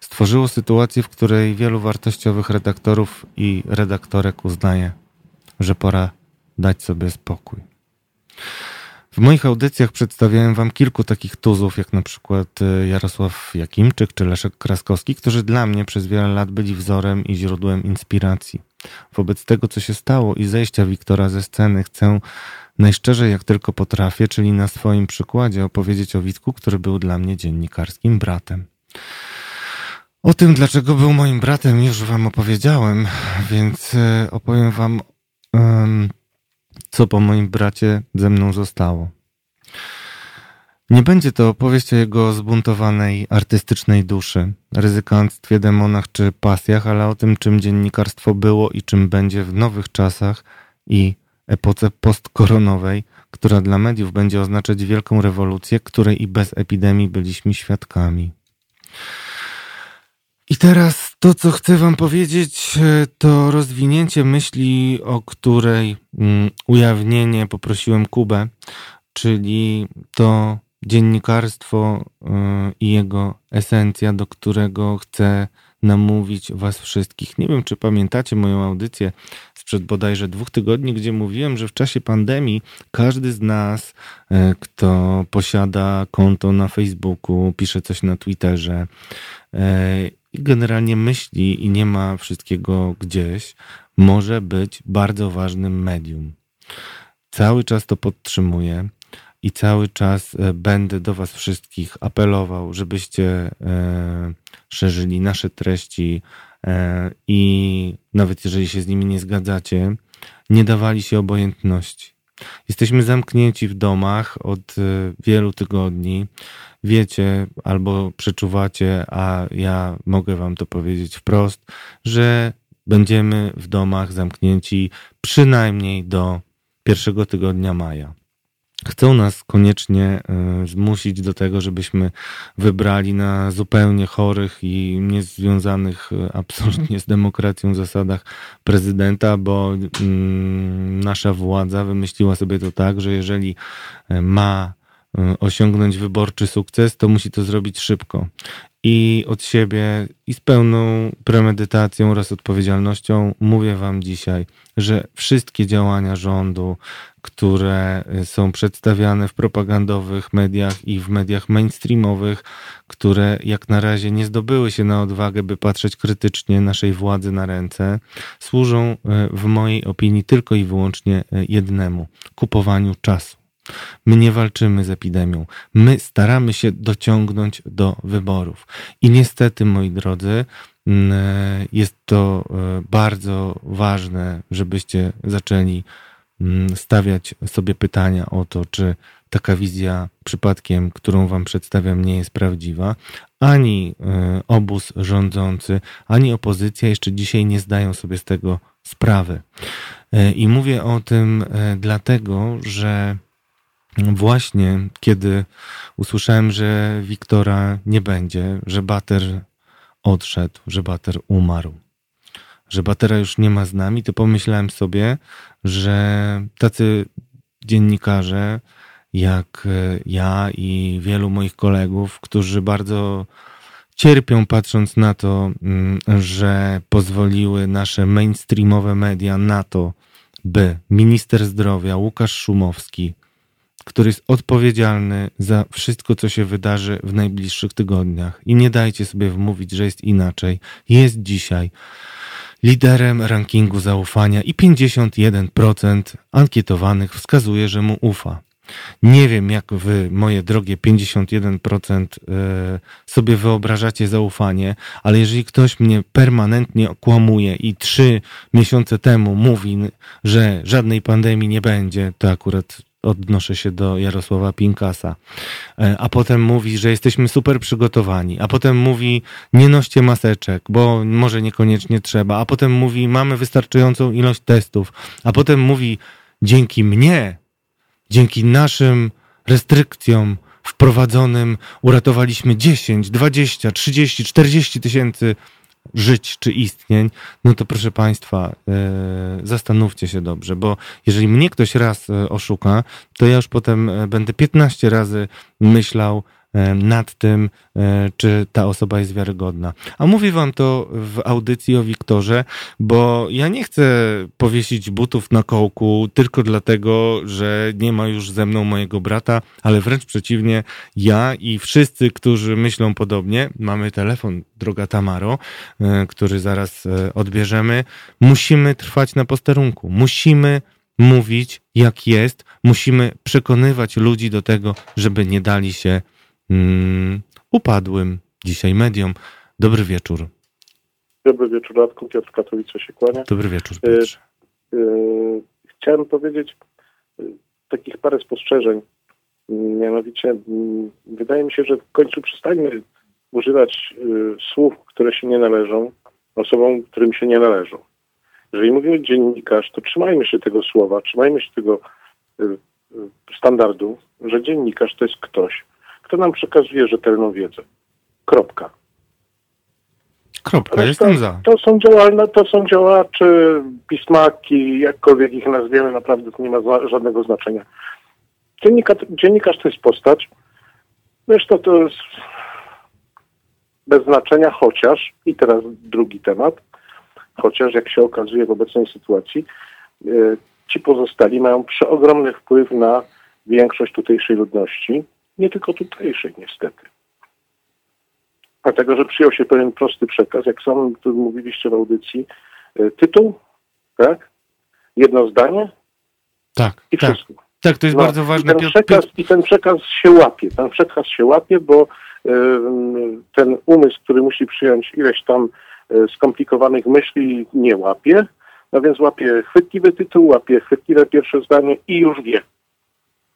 stworzyło sytuację, w której wielu wartościowych redaktorów i redaktorek uznaje, że pora dać sobie spokój. W moich audycjach przedstawiałem wam kilku takich tuzów, jak na przykład e, Jarosław Jakimczyk czy Leszek Kraskowski, którzy dla mnie przez wiele lat byli wzorem i źródłem inspiracji. Wobec tego, co się stało i zejścia Wiktora ze sceny, chcę najszczerzej jak tylko potrafię, czyli na swoim przykładzie opowiedzieć o Witku, który był dla mnie dziennikarskim bratem. O tym, dlaczego był moim bratem, już wam opowiedziałem, więc e, opowiem wam, co po moim bracie ze mną zostało. Nie będzie to opowieść o jego zbuntowanej artystycznej duszy, ryzykantstwie, demonach czy pasjach, ale o tym, czym dziennikarstwo było i czym będzie w nowych czasach i epoce postkoronowej, która dla mediów będzie oznaczać wielką rewolucję, której i bez epidemii byliśmy świadkami. I teraz to, co chcę Wam powiedzieć, e, to rozwinięcie myśli, o której mm, ujawnienie poprosiłem Kubę, czyli to dziennikarstwo y, i jego esencja, do którego chcę namówić Was wszystkich. Nie wiem, czy pamiętacie moją audycję sprzed bodajże dwóch tygodni, gdzie mówiłem, że w czasie pandemii każdy z nas, y, kto posiada konto na Facebooku, pisze coś na Twitterze y, i generalnie myśli i nie ma wszystkiego gdzieś, może być bardzo ważnym medium. Cały czas to podtrzymuję i cały czas e, będę do Was wszystkich apelował, żebyście e, szerzyli nasze treści e, i nawet jeżeli się z nimi nie zgadzacie, nie dawali się obojętności. Jesteśmy zamknięci w domach od wielu tygodni. Wiecie albo przeczuwacie, a ja mogę Wam to powiedzieć wprost, że będziemy w domach zamknięci przynajmniej do pierwszego tygodnia maja chcą nas koniecznie e, zmusić do tego, żebyśmy wybrali na zupełnie chorych i niezwiązanych e, absolutnie z demokracją zasadach prezydenta, bo mm, nasza władza wymyśliła sobie to tak, że jeżeli e, ma osiągnąć wyborczy sukces, to musi to zrobić szybko. I od siebie i z pełną premedytacją oraz odpowiedzialnością mówię Wam dzisiaj, że wszystkie działania rządu, które są przedstawiane w propagandowych mediach i w mediach mainstreamowych, które jak na razie nie zdobyły się na odwagę, by patrzeć krytycznie naszej władzy na ręce, służą e, w mojej opinii tylko i wyłącznie e, jednemu kupowaniu czasu. My nie walczymy z epidemią. My staramy się dociągnąć do wyborów. I niestety, moi drodzy, mm, jest to bardzo ważne, żebyście zaczęli stawiać sobie pytania o to, czy taka wizja przypadkiem, którą wam przedstawiam, nie jest prawdziwa. Ani e, obóz rządzący, ani opozycja jeszcze dzisiaj nie zdają sobie z tego sprawy. E, I mówię o tym dlatego, że właśnie kiedy usłyszałem, że Wiktora nie będzie, że Bater odszedł, że Bater umarł, że Batera już nie ma z nami, to pomyślałem sobie, że tacy dziennikarze jak ja i wielu moich kolegów, którzy bardzo cierpią patrząc na to, mm, że pozwoliły nasze mainstreamowe media na to, by minister zdrowia Łukasz Szumowski który jest odpowiedzialny za wszystko, co się wydarzy w najbliższych tygodniach. I nie dajcie sobie wmówić, że jest inaczej. Jest dzisiaj liderem rankingu zaufania i 51% ankietowanych wskazuje, że mu ufa. Nie wiem, jak wy, moje drogie 51% e, sobie wyobrażacie zaufanie, ale jeżeli ktoś mnie permanentnie okłamuje i trzy miesiące temu mówi, że żadnej pandemii nie będzie, to akurat odnoszę się do Jarosława Pinkasa, e, a potem mówi, że jesteśmy super przygotowani, a potem mówi, nie noście maseczek, bo może niekoniecznie trzeba, a potem mówi, mamy wystarczającą ilość testów, a potem mówi, dzięki mnie, dzięki naszym restrykcjom wprowadzonym uratowaliśmy 10, 20, 30, 40 tysięcy żyć czy istnień, no to proszę Państwa, e, zastanówcie się dobrze, bo jeżeli mnie ktoś raz e, oszuka, to ja już potem e, będę 15 razy myślał, nad tym, e, czy ta osoba jest wiarygodna. A mówię wam to w audycji o Wiktorze, bo ja nie chcę powiesić butów na kołku tylko dlatego, że nie ma już ze mną mojego brata, ale wręcz przeciwnie, ja i wszyscy, którzy myślą podobnie, mamy telefon, droga Tamaro, e, który zaraz odbierzemy, musimy trwać na posterunku. Musimy mówić jak jest, musimy przekonywać ludzi do tego, żeby nie dali się mm, upadłym dzisiaj mediom. Dobry wieczór. Dobry wieczór, Radku. Piotr Katowice się kłania. Dobry wieczór, e. E, chciałem powiedzieć e, takich parę spostrzeżeń. Mianowicie, wydaje mi się, że w końcu przestańmy używać słów, które się nie należą, osobom, którym się nie należą. Jeżeli mówimy dziennikarz, to trzymajmy się tego słowa, trzymajmy się tego standardu, że dziennikarz to jest ktoś, kto nam przekazuje rzetelną wiedzę. Kropka. Kropka, jestem za. To są działalne, to są działacze, pismaki, jakkolwiek ich nazwiemy, naprawdę to nie ma żadnego znaczenia. Dziennikarz, dziennikarz to jest postać, zresztą to jest bez znaczenia, chociaż, i teraz drugi temat, chociaż jak się okazuje w obecnej sytuacji, e, ci pozostali mają przeogromny wpływ na większość tutejszej ludności, nie tylko tutejszej niestety. Dlatego, że przyjął się pewien prosty przekaz, jak sam tu mówiliście w audycji, e, tytuł, tak? Jedno zdanie tak, i tak. wszystko. Tak, to jest no, bardzo ważne. I ten, przekaz, I ten przekaz się łapie. Ten przekaz się łapie, bo y, ten umysł, który musi przyjąć ileś tam y, skomplikowanych myśli, nie łapie. No więc łapie chwytliwy tytuł, łapie chwytliwe pierwsze zdanie i już wie.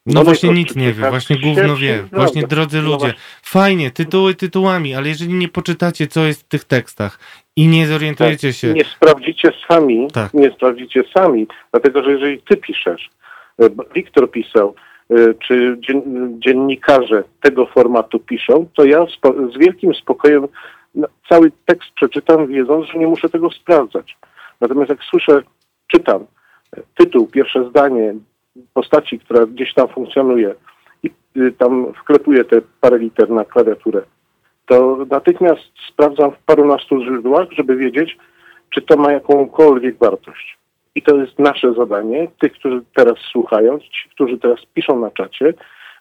No, no właśnie nic nie wie, właśnie gówno wie. Właśnie drodzy no ludzie, fajnie, tytuły tytułami, ale jeżeli nie poczytacie, co jest w tych tekstach i nie zorientujecie tak, się... Nie sprawdzicie sami, tak. nie sprawdzicie sami, dlatego że jeżeli ty piszesz, e, Wiktor pisał, e, czy dziennikarze tego formatu piszą, to ja z wielkim spokojem cały tekst przeczytam, wiedząc, że nie muszę tego sprawdzać. Natomiast jak słyszę, czytam e, tytuł, pierwsze zdanie, postaci, która gdzieś tam funkcjonuje i y, tam wklepuję te parę liter na klawiaturę, to natychmiast sprawdzam w parunastu źródłach, żeby wiedzieć, czy to ma jakąkolwiek wartość. I to jest nasze zadanie, tych, którzy teraz słuchają, ci, którzy teraz piszą na czacie,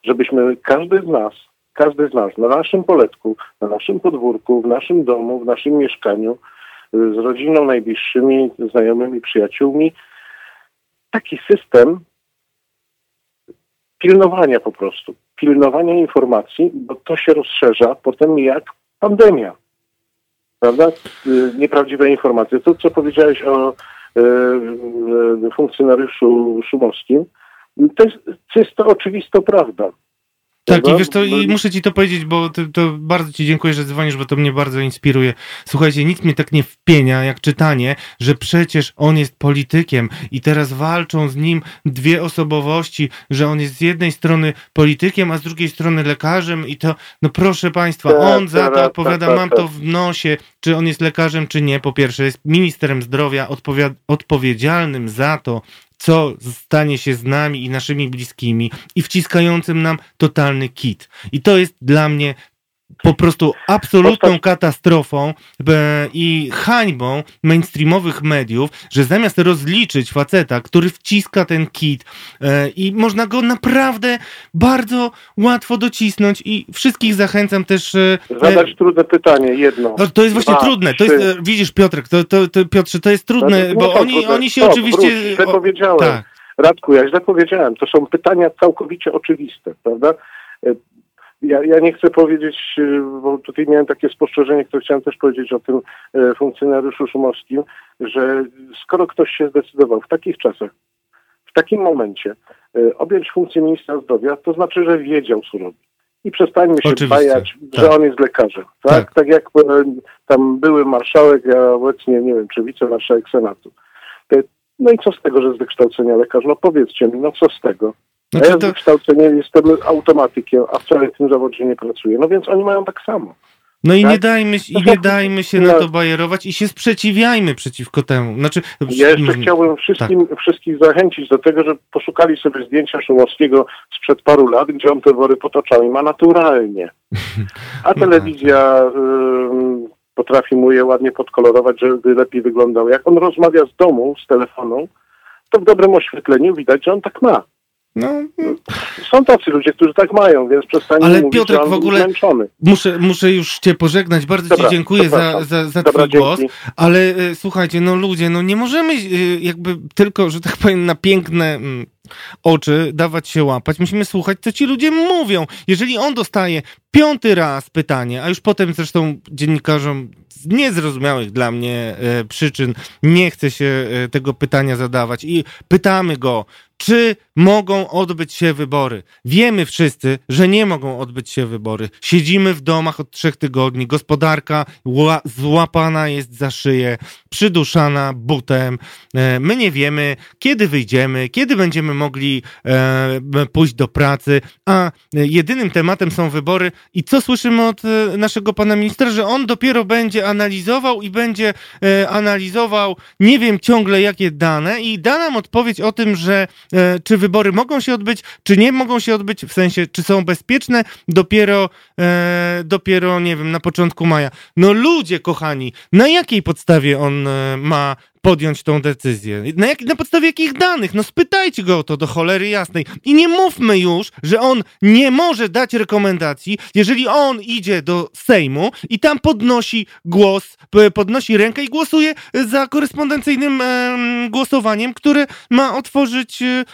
żebyśmy każdy z nas, każdy z nas na naszym poletku, na naszym podwórku, w naszym domu, w naszym mieszkaniu, y, z rodziną najbliższymi, znajomymi, przyjaciółmi, taki system pilnowania po prostu. Pilnowania informacji, bo to się rozszerza potem jak pandemia. Prawda? Y, nieprawdziwe informacje. To, co powiedziałeś o y, y, funkcjonariuszu Szumowskim, to jest czysto oczywista prawda. Tak, i wiesz to, i muszę ci to powiedzieć, bo to, to, bardzo ci dziękuję, że dzwonisz, bo to mnie bardzo inspiruje. Słuchajcie, nic mnie tak nie wpienia, jak czytanie, że przecież on jest politykiem i teraz walczą z nim dwie osobowości, że on jest z jednej strony politykiem, a z drugiej strony lekarzem i to, no proszę państwa, tak, on za to tak, odpowiada, tak, mam to w nosie, czy on jest lekarzem, czy nie. Po pierwsze, jest ministrem zdrowia odpowiedzialnym za to, co stanie się z nami i naszymi bliskimi i wciskającym nam totalny kit. I to jest dla mnie po prostu absolutną katastrofą e, i hańbą mainstreamowych mediów, że zamiast rozliczyć faceta, który wciska ten kit e, i można go naprawdę bardzo łatwo docisnąć i wszystkich zachęcam też... E, Zadać trudne pytanie, jedno. No, to jest właśnie dwa, trudne. To jest, widzisz Piotrek, to, to, to Piotrze, to jest trudne, bo oni, oni się Stop, oczywiście... Wróć, źle powiedziałem. Tak. Radku, ja źle powiedziałem. To są pytania całkowicie oczywiste, prawda? Ja, ja nie chcę powiedzieć, y, bo tutaj miałem takie spostrzeżenie, które chciałem też powiedzieć o tym e, funkcjonariuszu szumowskim, że skoro ktoś się zdecydował w takich czasach, w takim momencie e, objąć funkcję ministra zdrowia, to znaczy, że wiedział, co robi. I przestańmy się Oczywiście, bajać, tak. że on jest lekarzem. Tak? tak? tak jak e, tam były marszałek, a obecnie nie wiem, czy wicemarszałek Senatu. No i co z tego, że z wykształcenia lekarz? No powiedzcie mi, no co z tego? No ja z wykształcenia jestem automatykiem, a wcale w tym zawodzie nie pracuję. No więc oni mają tak samo. No i tak? nie dajmy, i nie dajmy się no. na to bajerować i się sprzeciwiajmy przeciwko temu. Znaczy, ja jeszcze chciałbym wszystkim, tak. wszystkich zachęcić do tego, że poszukali sobie zdjęcia Szumowskiego sprzed paru lat, gdzie on te wory potoczał i ma naturalnie. A no telewizja tak. y, potrafi mu je ładnie podkolorować, żeby lepiej wyglądał. Jak on rozmawia z domu, z telefonu, to w dobrym oświetleniu widać, że on tak ma. No, Są tacy ludzie, którzy tak mają, więc przestańmy Ale mówić, Piotrek, w ogóle muszę, muszę już cię pożegnać. Bardzo Dobra, ci dziękuję za, za, za Dobra, twój głos. Ale e, słuchajcie, no ludzie, no nie możemy e, jakby tylko, że tak powiem, na piękne mm, oczy dawać się łapać. Musimy słuchać, co ci ludzie mówią. Jeżeli on dostaje piąty raz pytanie, a już potem zresztą dziennikarzom z niezrozumiałych dla mnie e, przyczyn nie chce się e, tego pytania zadawać i pytamy go, czy mogą odbyć się wybory. Wiemy wszyscy, że nie mogą odbyć się wybory. Siedzimy w domach od trzech tygodni, gospodarka złapana jest za szyję, przyduszana butem. E, my nie wiemy, kiedy wyjdziemy, kiedy będziemy mogli e, pójść do pracy, a jedynym tematem są wybory. I co słyszymy od e, naszego pana ministra, że on dopiero będzie analizował i będzie analizował, nie wiem ciągle jakie dane, i da nam odpowiedź o tym, że czy wybory mogą się odbyć, czy nie mogą się odbyć, w sensie, czy są bezpieczne, dopiero, dopiero nie wiem, na początku maja. No ludzie, kochani, na jakiej podstawie on ma podjąć tą decyzję. Na, jak, na podstawie jakich danych? No spytajcie go o to do cholery jasnej. I nie mówmy już, że on nie może dać rekomendacji, jeżeli on idzie do Sejmu i tam podnosi głos, podnosi rękę i głosuje za korespondencyjnym e, głosowaniem, które ma otworzyć... E,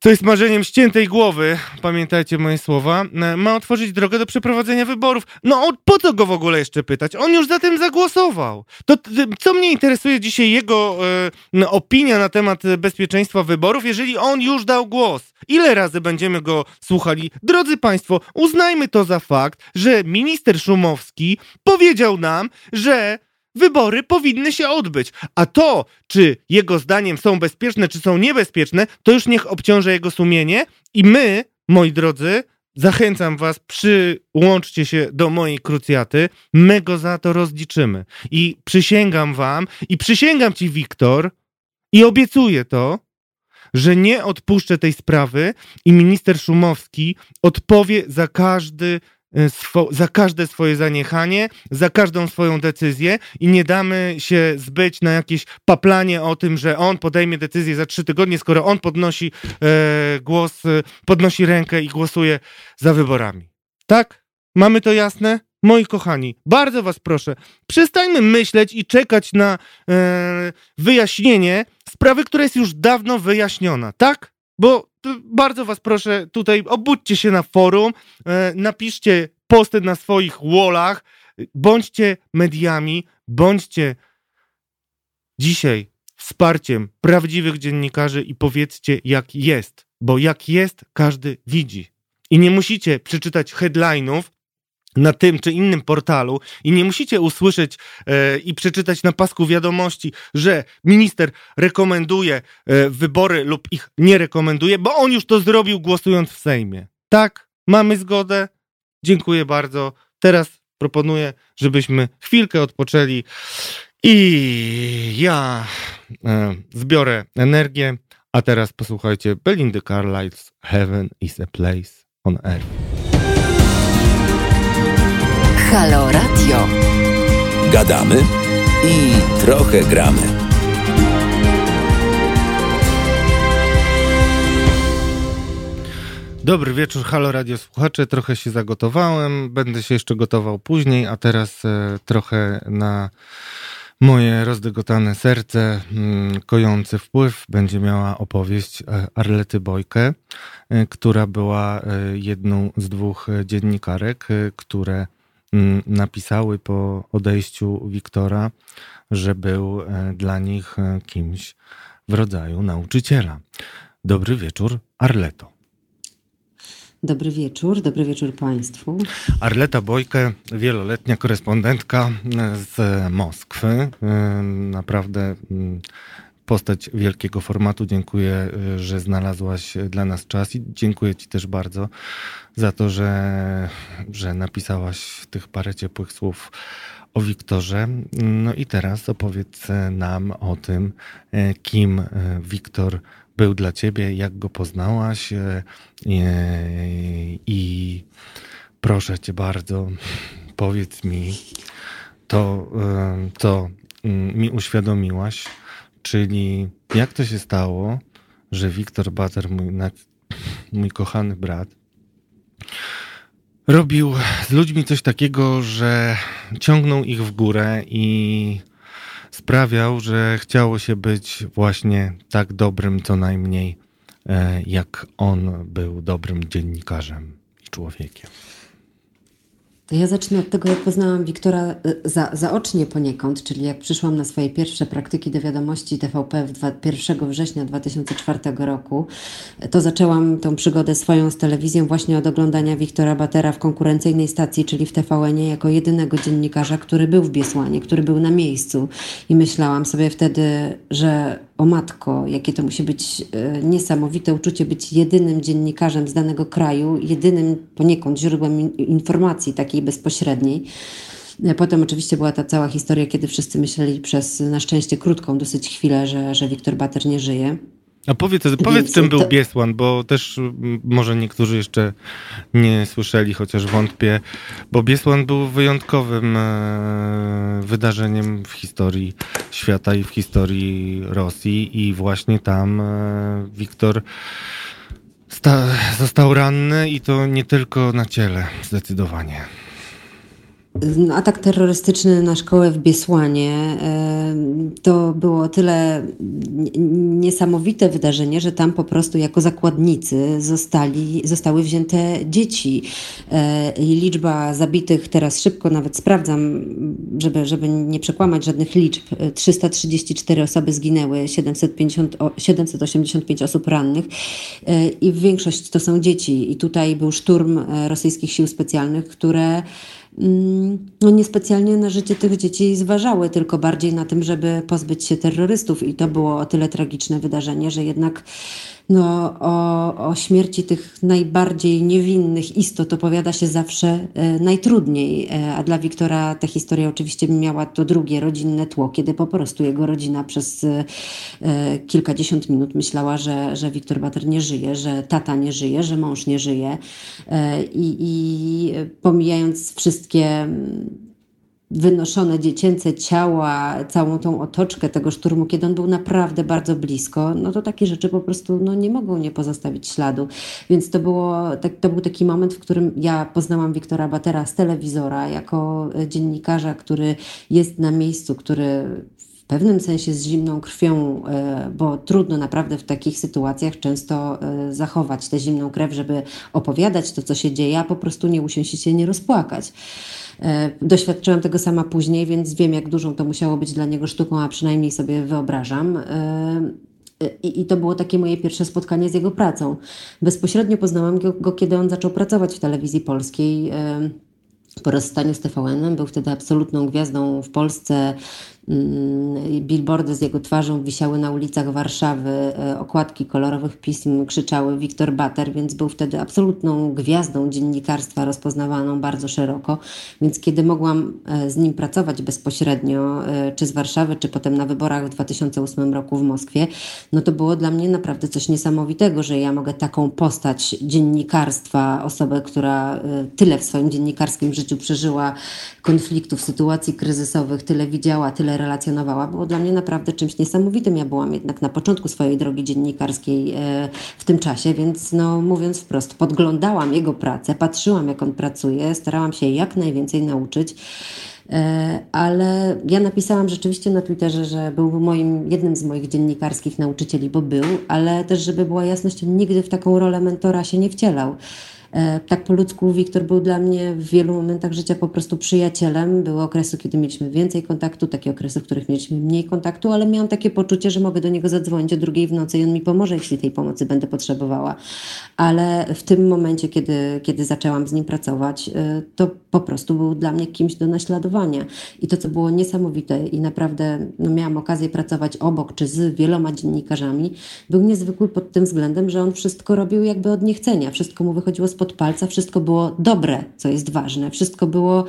co jest marzeniem ściętej głowy, pamiętajcie moje słowa, e, ma otworzyć drogę do przeprowadzenia wyborów. No po co go w ogóle jeszcze pytać? On już za tym zagłosował. To co mnie interesuje dzisiaj jego e, opinia na temat bezpieczeństwa wyborów, jeżeli on już dał głos? Ile razy będziemy go słuchali? Drodzy Państwo, uznajmy to za fakt, że minister Szumowski powiedział nam, że wybory powinny się odbyć. A to, czy jego zdaniem są bezpieczne, czy są niebezpieczne, to już niech obciąża jego sumienie i my, moi drodzy, Zachęcam was, przyłączcie się do mojej krucjaty, my go za to rozliczymy. I przysięgam wam, i przysięgam ci, Wiktor, i obiecuję to, że nie odpuszczę tej sprawy i minister Szumowski odpowie za każdy swo, za każde swoje zaniechanie, za każdą swoją decyzję i nie damy się zbyć na jakieś paplanie o tym, że on podejmie decyzję za trzy tygodnie, skoro on podnosi e, głos, e, podnosi rękę i głosuje za wyborami. Tak? Mamy to jasne? Moi kochani, bardzo was proszę, przestańmy myśleć i czekać na e, wyjaśnienie sprawy, która jest już dawno wyjaśniona, tak? Bo bardzo was proszę, tutaj obudźcie się na forum, e, napiszcie posty na swoich wallach, bądźcie mediami, bądźcie dzisiaj wsparciem prawdziwych dziennikarzy i powiedzcie jak jest, bo jak jest każdy widzi. I nie musicie przeczytać headline'ów, na tym czy innym portalu i nie musicie usłyszeć e, i przeczytać na pasku wiadomości, że minister rekomenduje e, wybory lub ich nie rekomenduje, bo on już to zrobił głosując w Sejmie. Tak, mamy zgodę. Dziękuję bardzo. Teraz proponuję, żebyśmy chwilkę odpoczęli i ja e, zbiorę energię. A teraz posłuchajcie Belindy Carlisle's Heaven is a Place on Earth. Halo Radio. Gadamy i trochę gramy. Dobry wieczór, halo radio słuchacze. Trochę się zagotowałem, będę się jeszcze gotował później, a teraz e, trochę na moje rozdygotane serce, mm, kojący wpływ będzie miała opowieść e, Arlety Bojkę, e, która była e, jedną z dwóch dziennikarek, które napisały po odejściu Wiktora, że był e, dla nich e, kimś w rodzaju nauczyciela. Dobry wieczór, Arleto. Dobry wieczór, dobry wieczór Państwu. Arleta Bojkę, wieloletnia korespondentka e, z Moskwy. Naprawdę postać wielkiego formatu. Dziękuję, że znalazłaś dla nas czas i dziękuję Ci też bardzo za to, że, że napisałaś tych parę ciepłych słów o Wiktorze. No i teraz opowiedz nam o tym, kim Wiktor był dla ciebie, jak go poznałaś i proszę cię bardzo, powiedz mi to, co mm, mi uświadomiłaś, czyli jak to się stało, że Wiktor Bater, mój, mój kochany brat, robił z ludźmi coś takiego, że ciągnął ich w górę i sprawiał, że chciało się być właśnie tak dobrym, co najmniej, e, jak on był dobrym dziennikarzem i człowiekiem. To ja zacznę od tego, jak poznałam Wiktora e, za, zaocznie poniekąd, czyli jak przyszłam na swoje pierwsze praktyki do wiadomości TVP w 1 września 2004 roku, to zaczęłam tą przygodę swoją z telewizją właśnie od oglądania Wiktora Batera w konkurencyjnej stacji, czyli w tvn jako jedynego dziennikarza, który był w Biesłanie, który był na miejscu. I myślałam sobie wtedy, że o matko, jakie to musi być e, niesamowite uczucie być jedynym dziennikarzem z danego kraju, jedynym poniekąd źródłem informacji takiej bezpośredniej. E, potem oczywiście była ta cała historia, kiedy wszyscy myśleli przez na szczęście krótką dosyć chwilę, że, że Wiktor Bater nie żyje. A powiedz, powiedz czym był Biesłan, bo też może niektórzy jeszcze nie słyszeli, chociaż wątpię, bo Biesłan był wyjątkowym e, wydarzeniem w historii świata i w historii Rosji i właśnie tam e, Wiktor został ranny i to nie tylko na ciele, zdecydowanie atak terrorystyczny na szkołę w Biesłanie e, to było tyle niesamowite wydarzenie, że tam po prostu jako zakładnicy zostali, zostały wzięte dzieci. E, I liczba zabitych, teraz szybko nawet sprawdzam, żeby, żeby nie przekłamać żadnych liczb, 334 osoby zginęły, 750, 785 osób rannych e, i większość to są dzieci. I tutaj był szturm rosyjskich sił specjalnych, które no niespecjalnie na życie tych dzieci zważały, tylko bardziej na tym, żeby pozbyć się terrorystów. I to było o tyle tragiczne wydarzenie, że jednak no, o, o śmierci tych najbardziej niewinnych istot opowiada się zawsze e, najtrudniej. E, a dla Wiktora ta historia oczywiście miała to drugie rodzinne tło, kiedy po prostu jego rodzina przez e, kilkadziesiąt minut myślała, że, że Wiktor Bater nie żyje, że tata nie żyje, że mąż nie żyje. I, i pomijając wszystkie wynoszone dziecięce ciała, całą tą otoczkę tego szturmu, kiedy on był naprawdę bardzo blisko, no to takie rzeczy po prostu no, nie mogą nie pozostawić śladu. Więc to, było, tak, to był taki moment, w którym ja poznałam Wiktora Batera z telewizora, jako dziennikarza, który jest na miejscu, który pewnym sensie z zimną krwią, e, bo trudno naprawdę w takich sytuacjach często e, zachować tę zimną krew, żeby opowiadać to, co się dzieje, a po prostu nie usiąść i się nie rozpłakać. E, doświadczyłam tego sama później, więc wiem, jak dużą to musiało być dla niego sztuką, a przynajmniej sobie wyobrażam. I, I, to było takie moje pierwsze spotkanie z jego pracą. Bezpośrednio poznałam go, go kiedy on zaczął pracować w telewizji polskiej. Po rozstaniu z TVN-em był wtedy absolutną gwiazdą w Polsce. Mm, billboardy z jego twarzą wisiały na ulicach Warszawy, e, okładki kolorowych pism krzyczały Wiktor Bater, więc był wtedy absolutną gwiazdą dziennikarstwa, rozpoznawaną bardzo szeroko. Więc kiedy mogłam e, z nim pracować bezpośrednio, e, czy z Warszawy, czy potem na wyborach w 2008 roku w Moskwie, no to było dla mnie naprawdę coś niesamowitego, że ja mogę taką postać dziennikarstwa, osobę, która tyle w swoim dziennikarskim życiu przeżyła konfliktów, sytuacji kryzysowych, tyle widziała, tyle relacjonowała, było dla mnie naprawdę czymś niesamowitym. Ja byłam jednak na początku swojej drogi dziennikarskiej e, w tym czasie, więc no mówiąc wprost, podglądałam jego pracę, patrzyłam jak on pracuje, starałam się jak najwięcej nauczyć. E, ale ja napisałam rzeczywiście na Twitterze, że był moim, jednym z moich dziennikarskich nauczycieli, bo był, ale też, żeby była jasność, nigdy w taką rolę mentora się nie wcielał. E, tak po ludzku Wiktor był dla mnie w wielu momentach życia po prostu przyjacielem. Były okresy, kiedy mieliśmy więcej kontaktu, takie okresy, w których mieliśmy mniej kontaktu, ale miałam takie poczucie, że mogę do niego zadzwonić o drugiej w nocy i on mi pomoże, jeśli tej pomocy będę potrzebowała. Ale w tym momencie, kiedy, kiedy zaczęłam z nim pracować, e, to po prostu był dla mnie kimś do naśladowania. I to, co było niesamowite i naprawdę no, miałam okazję pracować obok czy z wieloma dziennikarzami, był niezwykły pod tym względem, że on wszystko robił jakby od niechcenia. Wszystko mu wychodziło spod palca, wszystko było dobre, co jest ważne. Wszystko było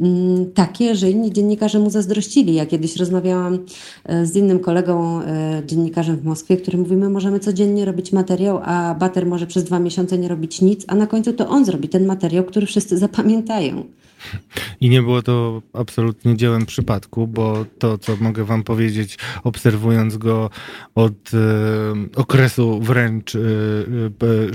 mm, takie, że inni dziennikarze mu zazdrościli. Ja kiedyś rozmawiałam e, z innym kolegą, e, dziennikarzem w Moskwie, który mówi, my możemy codziennie robić materiał, a Bater może przez dwa miesiące nie robić nic, a na końcu to on zrobi ten materiał, który wszyscy zapamiętają. I nie było to absolutnie dziełem przypadku, bo to, co mogę wam powiedzieć, obserwując go od e, okresu wręcz e, e,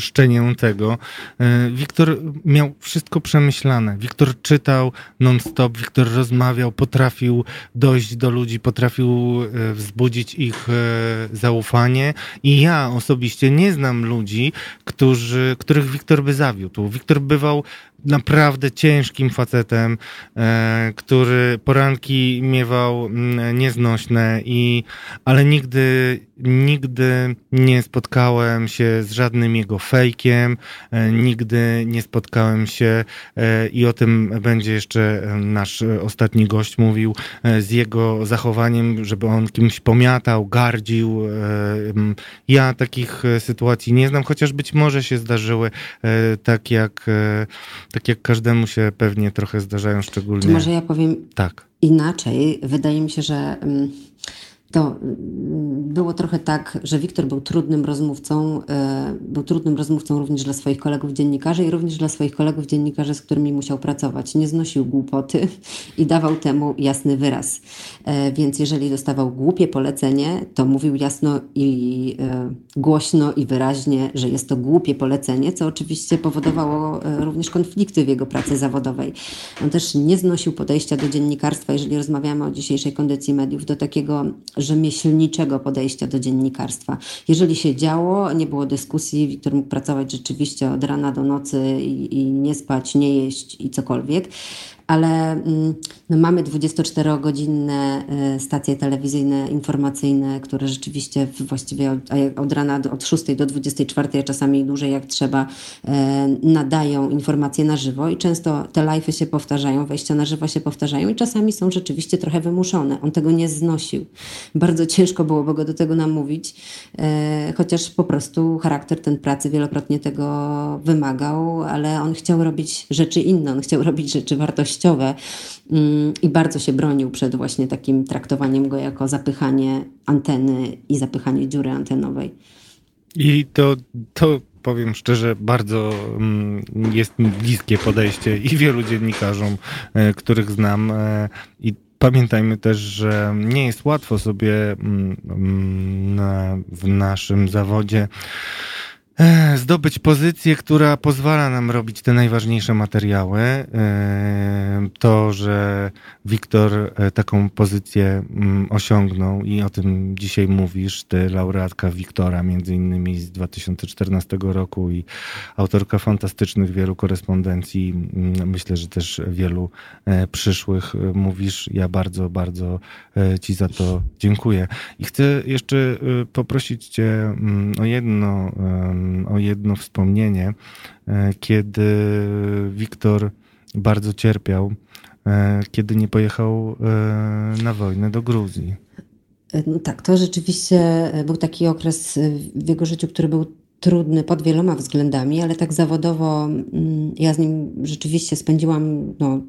e, Wiktor miał wszystko przemyślane. Wiktor czytał non-stop, Wiktor rozmawiał, potrafił dojść do ludzi, potrafił e, wzbudzić ich e, zaufanie. I ja osobiście nie znam ludzi, którzy, których Wiktor by zawiódł. Wiktor bywał naprawdę ciężkim facetem, e, który poranki miewał mm, nieznośne i, ale nigdy, nigdy nie spotkałem się z żadnym jego fejkiem, e, nigdy nie spotkałem się e, i o tym będzie jeszcze nasz ostatni gość mówił, z jego zachowaniem, żeby on kimś pomiatał, gardził. Ja takich sytuacji nie znam, chociaż być może się zdarzyły tak jak tak jak każdemu się pewnie trochę zdarzają szczególnie. Może ja powiem tak. inaczej. Wydaje mi się, że mm, to mm, było trochę tak, że Wiktor był trudnym rozmówcą, e, był trudnym rozmówcą również dla swoich kolegów dziennikarzy i również dla swoich kolegów dziennikarzy, z którymi musiał pracować. Nie znosił głupoty i dawał temu jasny wyraz. E, więc jeżeli dostawał głupie polecenie, to mówił jasno i e, głośno i wyraźnie, że jest to głupie polecenie, co oczywiście powodowało również konflikty w jego pracy zawodowej. On też nie znosił podejścia do dziennikarstwa, jeżeli rozmawiamy o dzisiejszej kondycji mediów, do takiego rzemieślniczego podejścia do dziennikarstwa. Jeżeli się działo, nie było dyskusji, Wiktor mógł pracować rzeczywiście od rana do nocy i, i nie spać, nie jeść i cokolwiek ale mm, no mamy 24-godzinne e, stacje telewizyjne, informacyjne, które rzeczywiście właściwie od, od rana od 6 do 24, a czasami dłużej jak trzeba, e, nadają informacje na żywo i często te live'y się powtarzają, wejścia na żywo się powtarzają i czasami są rzeczywiście trochę wymuszone. On tego nie znosił. Bardzo ciężko byłoby go do tego namówić, e, chociaż po prostu charakter ten pracy wielokrotnie tego wymagał, ale on chciał robić rzeczy inne, on chciał robić rzeczy wartościowe wartościowe mm, i bardzo się bronił przed właśnie takim traktowaniem go jako zapychanie anteny i zapychanie dziury antenowej. I to, to powiem szczerze, bardzo mm, jest mi bliskie podejście i wielu dziennikarzom, e, których znam. E, I pamiętajmy też, że nie jest łatwo sobie mm, w naszym zawodzie zdobyć pozycję, która pozwala nam robić te najważniejsze materiały. To, że Wiktor e, taką pozycję mm, osiągnął i o tym dzisiaj mówisz, ty laureatka Wiktora między innymi z 2014 roku i autorka fantastycznych wielu korespondencji, mm, myślę, że też wielu e, przyszłych e, mówisz. Ja bardzo, bardzo ci za to dziękuję. I chcę jeszcze poprosić cię mm, o jedno o jedno wspomnienie, e, kiedy Wiktor bardzo cierpiał, e, kiedy nie pojechał e, na wojnę do Gruzji. No tak, to rzeczywiście był taki okres w jego życiu, który był trudny pod wieloma względami, ale tak zawodowo mm, ja z nim rzeczywiście spędziłam no,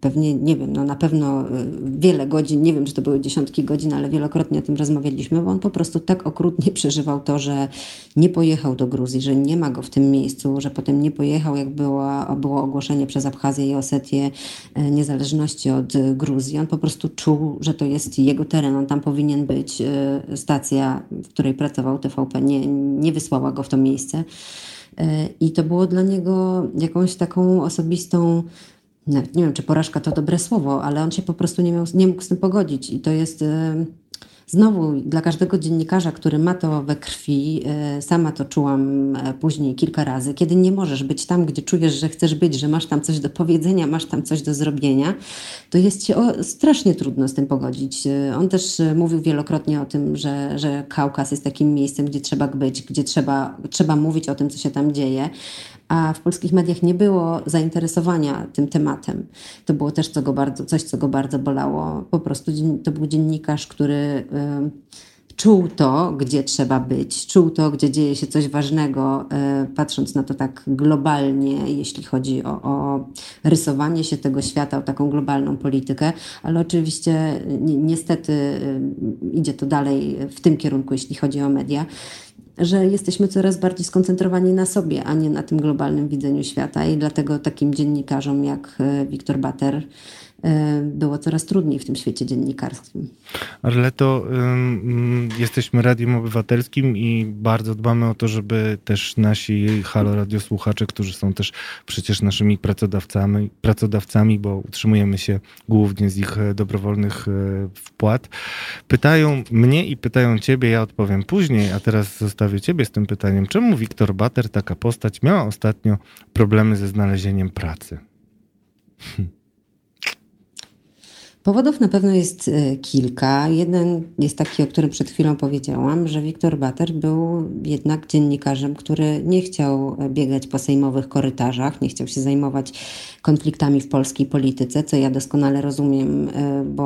pewnie, nie wiem, no na pewno y, wiele godzin, nie wiem, czy to były dziesiątki godzin, ale wielokrotnie o tym rozmawialiśmy, bo on po prostu tak okrutnie przeżywał to, że nie pojechał do Gruzji, że nie ma go w tym miejscu, że potem nie pojechał, jak było, było ogłoszenie przez Abchazję i Osetię y, niezależności od Gruzji. On po prostu czuł, że to jest jego teren, on tam powinien być. Y, stacja, w której pracował TVP, nie, nie wysłała go w to miejsce. I to było dla niego jakąś taką osobistą nawet nie wiem, czy porażka to dobre słowo, ale on się po prostu nie, miał, nie mógł z tym pogodzić i to jest, e, Znowu dla każdego dziennikarza, który ma to we krwi, e, sama to czułam e, później kilka razy, kiedy nie możesz być tam, gdzie czujesz, że chcesz być, że masz tam coś do powiedzenia, masz tam coś do zrobienia, to jest ci strasznie trudno z tym pogodzić. On też mówił wielokrotnie o tym, że, że Kaukaz jest takim miejscem, gdzie trzeba być, gdzie trzeba, trzeba mówić o tym, co się tam dzieje a w polskich mediach nie było zainteresowania tym tematem. To było też co go bardzo, coś, co go bardzo bolało. Po prostu to był dziennikarz, który czuł to, gdzie trzeba być, czuł to, gdzie dzieje się coś ważnego, y, patrząc na to tak globalnie, jeśli chodzi o, o, rysowanie się tego świata, o taką globalną politykę, ale oczywiście ni niestety idzie to dalej w tym kierunku, jeśli chodzi o media że jesteśmy coraz bardziej skoncentrowani na sobie, a nie na tym globalnym widzeniu świata. I dlatego takim dziennikarzom jak e, Wiktor Bater było coraz trudniej w tym świecie dziennikarskim. Ale to um, jesteśmy radiem obywatelskim i bardzo dbamy o to, żeby też nasi halo radiosłuchacze, którzy są też przecież naszymi pracodawcami, pracodawcami, bo utrzymujemy się głównie z ich e, dobrowolnych e, wpłat, pytają mnie i pytają ciebie, ja odpowiem później, a teraz zostawię ciebie z tym pytaniem. Czemu Wiktor Bater, taka postać, miała ostatnio problemy ze znalezieniem pracy? Hm. Powodów na pewno jest e, kilka. Jeden jest taki, o którym przed chwilą powiedziałam, że Wiktor Bater był jednak dziennikarzem, który nie chciał biegać po sejmowych korytarzach, nie chciał się zajmować konfliktami w polskiej polityce, co ja doskonale rozumiem, e, bo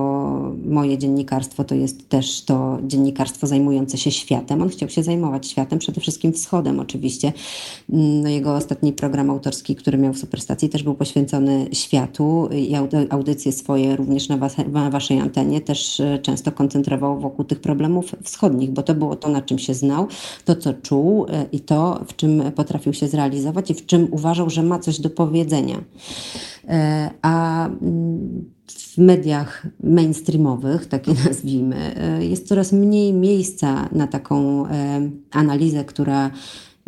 moje dziennikarstwo to jest też to dziennikarstwo zajmujące się światem. On chciał się zajmować światem, przede wszystkim wschodem oczywiście. Mm, no, jego ostatni program autorski, który miał w Superstacji też był poświęcony światu i audycje swoje również na, waszej antenie też e, często koncentrował wokół tych problemów wschodnich, bo to było to, na czym się znał, to co czuł e, i to, w czym potrafił się zrealizować i w czym uważał, że ma coś do powiedzenia. E, a mm, w mediach mainstreamowych, takie nazwijmy, jest coraz mniej miejsca na taką analizę, która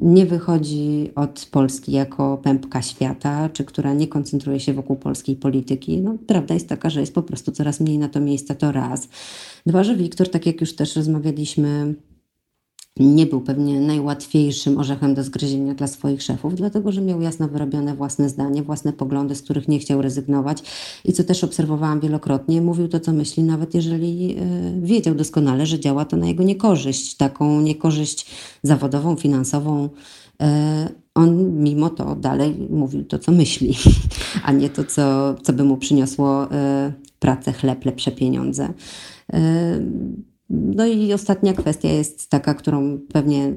nie wychodzi od Polski jako pępka świata, czy która nie koncentruje się wokół polskiej polityki. No, prawda jest taka, że jest po prostu coraz mniej na to miejsca, to raz. Dwa, że Wiktor, tak jak już też rozmawialiśmy nie był pewnie najłatwiejszym orzechem do zgryzienia dla swoich szefów, dlatego że miał jasno wyrobione własne zdanie, własne poglądy, z których nie chciał rezygnować i co też obserwowałam wielokrotnie, mówił to, co myśli, nawet jeżeli y, wiedział doskonale, że działa to na jego niekorzyść, taką niekorzyść zawodową, finansową. Y, on mimo to dalej mówił to, co myśli, a nie to, co, co by mu przyniosło y, pracę, chleb, lepsze pieniądze. No i ostatnia kwestia jest taka, którą pewnie,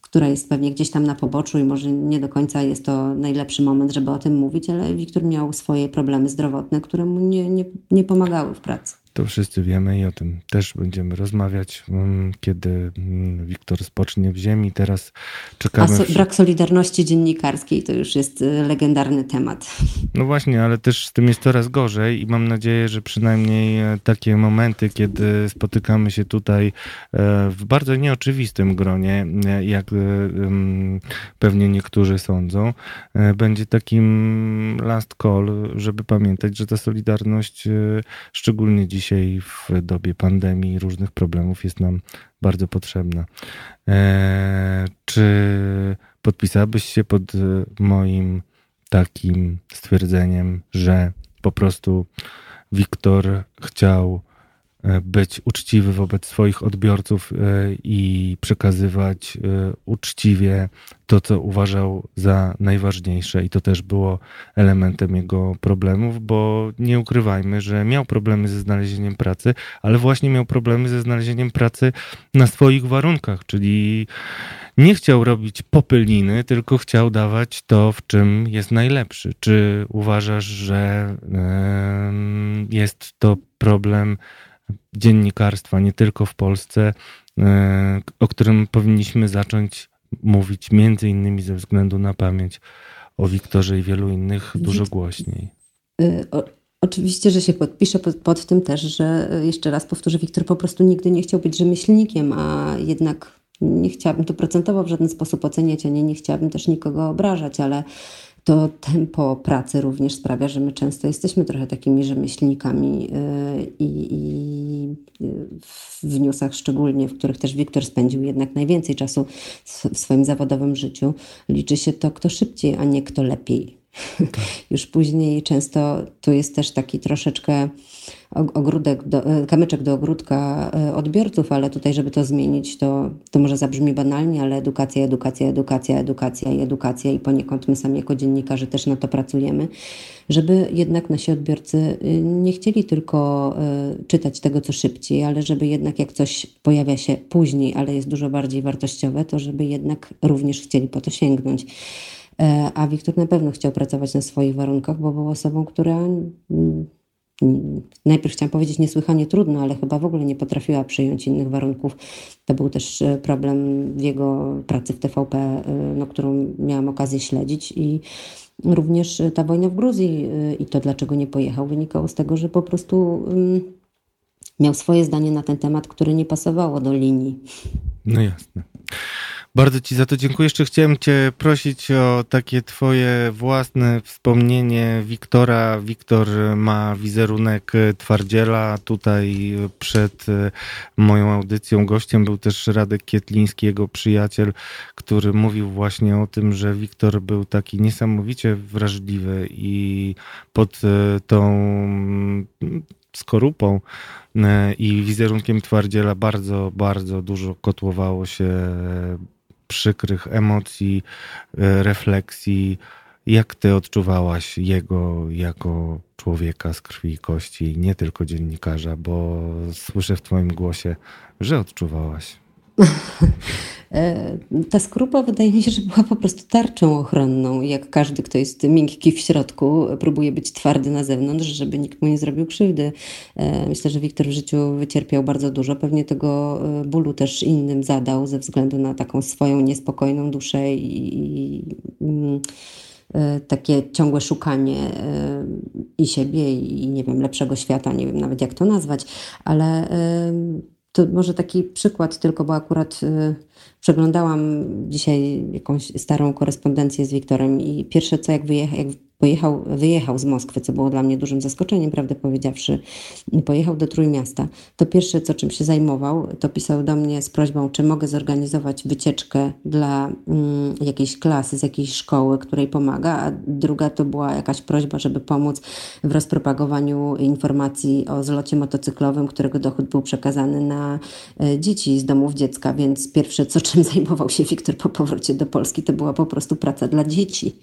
która jest pewnie gdzieś tam na poboczu i może nie do końca jest to najlepszy moment, żeby o tym mówić, ale Wiktor miał swoje problemy zdrowotne, które mu nie, nie, nie pomagały w pracy. To wszyscy wiemy i o tym też będziemy rozmawiać, mm, kiedy mm, Wiktor spocznie w ziemi. Teraz czekamy. A so, brak solidarności dziennikarskiej to już jest y, legendarny temat. No właśnie, ale też z tym jest coraz gorzej i mam nadzieję, że przynajmniej e, takie momenty, kiedy spotykamy się tutaj e, w bardzo nieoczywistym gronie, e, jak pewnie niektórzy sądzą, będzie takim last call, żeby pamiętać, że ta solidarność szczególnie dzisiaj dzisiaj w dobie pandemii różnych problemów jest nam bardzo potrzebna. E, czy podpisałbyś się pod moim takim stwierdzeniem, że po prostu Wiktor chciał E, być uczciwy wobec swoich odbiorców e, i przekazywać e, uczciwie to, co uważał za najważniejsze. I to też było elementem jego problemów, bo nie ukrywajmy, że miał problemy ze znalezieniem pracy, ale właśnie miał problemy ze znalezieniem pracy na swoich warunkach, czyli nie chciał robić popylniny, tylko chciał dawać to, w czym jest najlepszy. Czy uważasz, że jest to problem dziennikarstwa, nie tylko w Polsce, e, o którym powinniśmy zacząć mówić między innymi ze względu na pamięć o Wiktorze i wielu innych dużo głośniej. E, o, oczywiście, że się podpiszę pod, pod, tym też, że e, jeszcze raz powtórzę, Wiktor po prostu nigdy nie chciał być rzemieślnikiem, a jednak nie chciałabym to procentowo w żaden sposób oceniać, a nie, nie chciałabym też nikogo obrażać, ale to tempo pracy również sprawia, że my często jesteśmy trochę takimi rzemieślnikami y, i, i y, w newsach szczególnie, w których też Wiktor spędził jednak najwięcej czasu w swoim zawodowym życiu, liczy się to, kto szybciej, a nie kto lepiej. Już później często tu jest też taki troszeczkę ogródek do, e, kamyczek do ogródka e, odbiorców, ale tutaj, żeby to zmienić, to, to może zabrzmi banalnie, ale edukacja, edukacja, edukacja, edukacja i edukacja i poniekąd my sami jako dziennikarze też na to pracujemy, żeby jednak nasi odbiorcy y, nie chcieli tylko y, czytać tego, co szybciej, ale żeby jednak jak coś pojawia się później, ale jest dużo bardziej wartościowe, to żeby jednak również chcieli po to sięgnąć. E, a Wiktor na pewno chciał pracować na swoich warunkach, bo był osobą, która mm, najpierw chciałam powiedzieć niesłychanie trudno, ale chyba w ogóle nie potrafiła przyjąć innych warunków. To był też e, problem w jego pracy w TVP, e, no, którą miałam okazję śledzić i również ta wojna w Gruzji i to, dlaczego nie pojechał, wynikało z tego, że po prostu mm, miał swoje zdanie na ten temat, które nie pasowało do linii. No jasne. Bardzo Ci za to dziękuję. Jeszcze chciałem Cię prosić o takie Twoje własne wspomnienie Wiktora. Wiktor ma wizerunek twardziela. Tutaj przed moją audycją gościem był też Radek Kietliński, jego przyjaciel, który mówił właśnie o tym, że Wiktor był taki niesamowicie wrażliwy i pod tą skorupą i wizerunkiem twardziela bardzo, bardzo dużo kotłowało się przykrych emocji, e, refleksji. Jak ty odczuwałaś jego jako człowieka z krwi i kości, nie tylko dziennikarza, bo słyszę w twoim głosie, że odczuwałaś. E, ta skrupa wydaje mi się, że była po prostu tarczą ochronną. Jak każdy, kto jest miękki w środku, próbuje być twardy na zewnątrz, żeby nikt mu nie zrobił krzywdy. E, myślę, że Wiktor w życiu wycierpiał bardzo dużo. Pewnie tego e, bólu też innym zadał ze względu na taką swoją niespokojną duszę i, mm, takie ciągłe szukanie i siebie, i nie wiem, lepszego świata, nie wiem nawet jak to nazwać, ale to może taki przykład tylko, bo akurat y, przeglądałam dzisiaj jakąś starą korespondencję z Wiktorem i pierwsze co jak, wyjechał, jak pojechał, wyjechał z Moskwy, co było dla mnie dużym zaskoczeniem, prawdę powiedziawszy, pojechał do Trójmiasta, to pierwsze, co czym się zajmował, to pisał do mnie z prośbą, czy mogę zorganizować wycieczkę dla mm, jakiejś klasy z jakiejś szkoły, której pomaga, a druga to była jakaś prośba, żeby pomóc w rozpropagowaniu informacji o zlocie motocyklowym, którego dochód był przekazany na e, dzieci z domów dziecka, więc pierwsze, co czym zajmował się Wiktor po powrocie do Polski, to była po prostu praca dla dzieci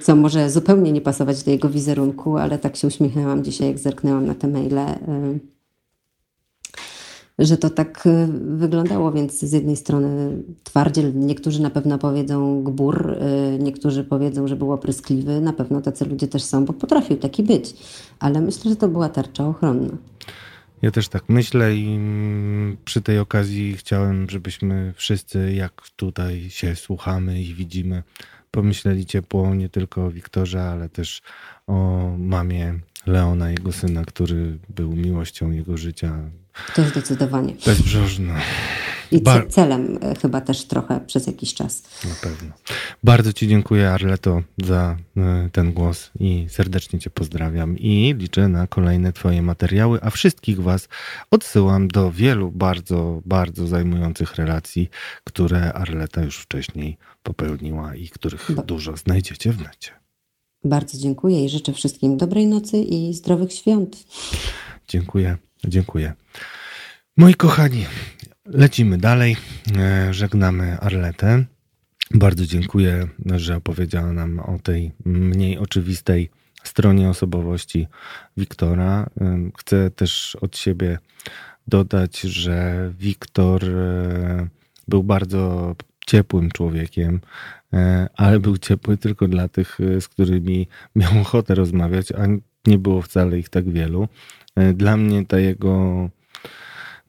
co może zupełnie nie pasować do jego wizerunku, ale tak się uśmiechnęłam dzisiaj, jak zerknęłam na te maile, y, że to tak y, wyglądało, więc z jednej strony twardziel, niektórzy na pewno powiedzą gbur, y, niektórzy powiedzą, że był opryskliwy, na pewno tacy ludzie też są, bo potrafił taki być, ale myślę, że to była tarcza ochronna. Ja też tak myślę i mm, przy tej okazji chciałem, żebyśmy wszyscy, jak tutaj się słuchamy i widzimy, pomyśleli ciepło nie tylko o Wiktorze, ale też o mamie Leona, jego syna, który był miłością jego życia. To zdecydowanie. Bezbrzeżna. I Bar celem e, chyba też trochę przez jakiś czas. Na pewno. Bardzo Ci dziękuję, Arleto, za e, ten głos i serdecznie Cię pozdrawiam i liczę na kolejne Twoje materiały, a wszystkich Was odsyłam do wielu bardzo, bardzo zajmujących relacji, które Arleta już wcześniej popełniła i których Bo... dużo znajdziecie w necie. Bardzo dziękuję i życzę wszystkim dobrej nocy i zdrowych świąt. Dziękuję, dziękuję. Moi kochani, lecimy dalej. E, żegnamy Arletę. Bardzo dziękuję, że opowiedziała nam o tej mniej oczywistej stronie osobowości Wiktora. E, chcę też od siebie dodać, że Wiktor e, był bardzo ciepłym człowiekiem, ale był ciepły tylko dla tych, z którymi miał ochotę rozmawiać, a nie było wcale ich tak wielu. Dla mnie ta jego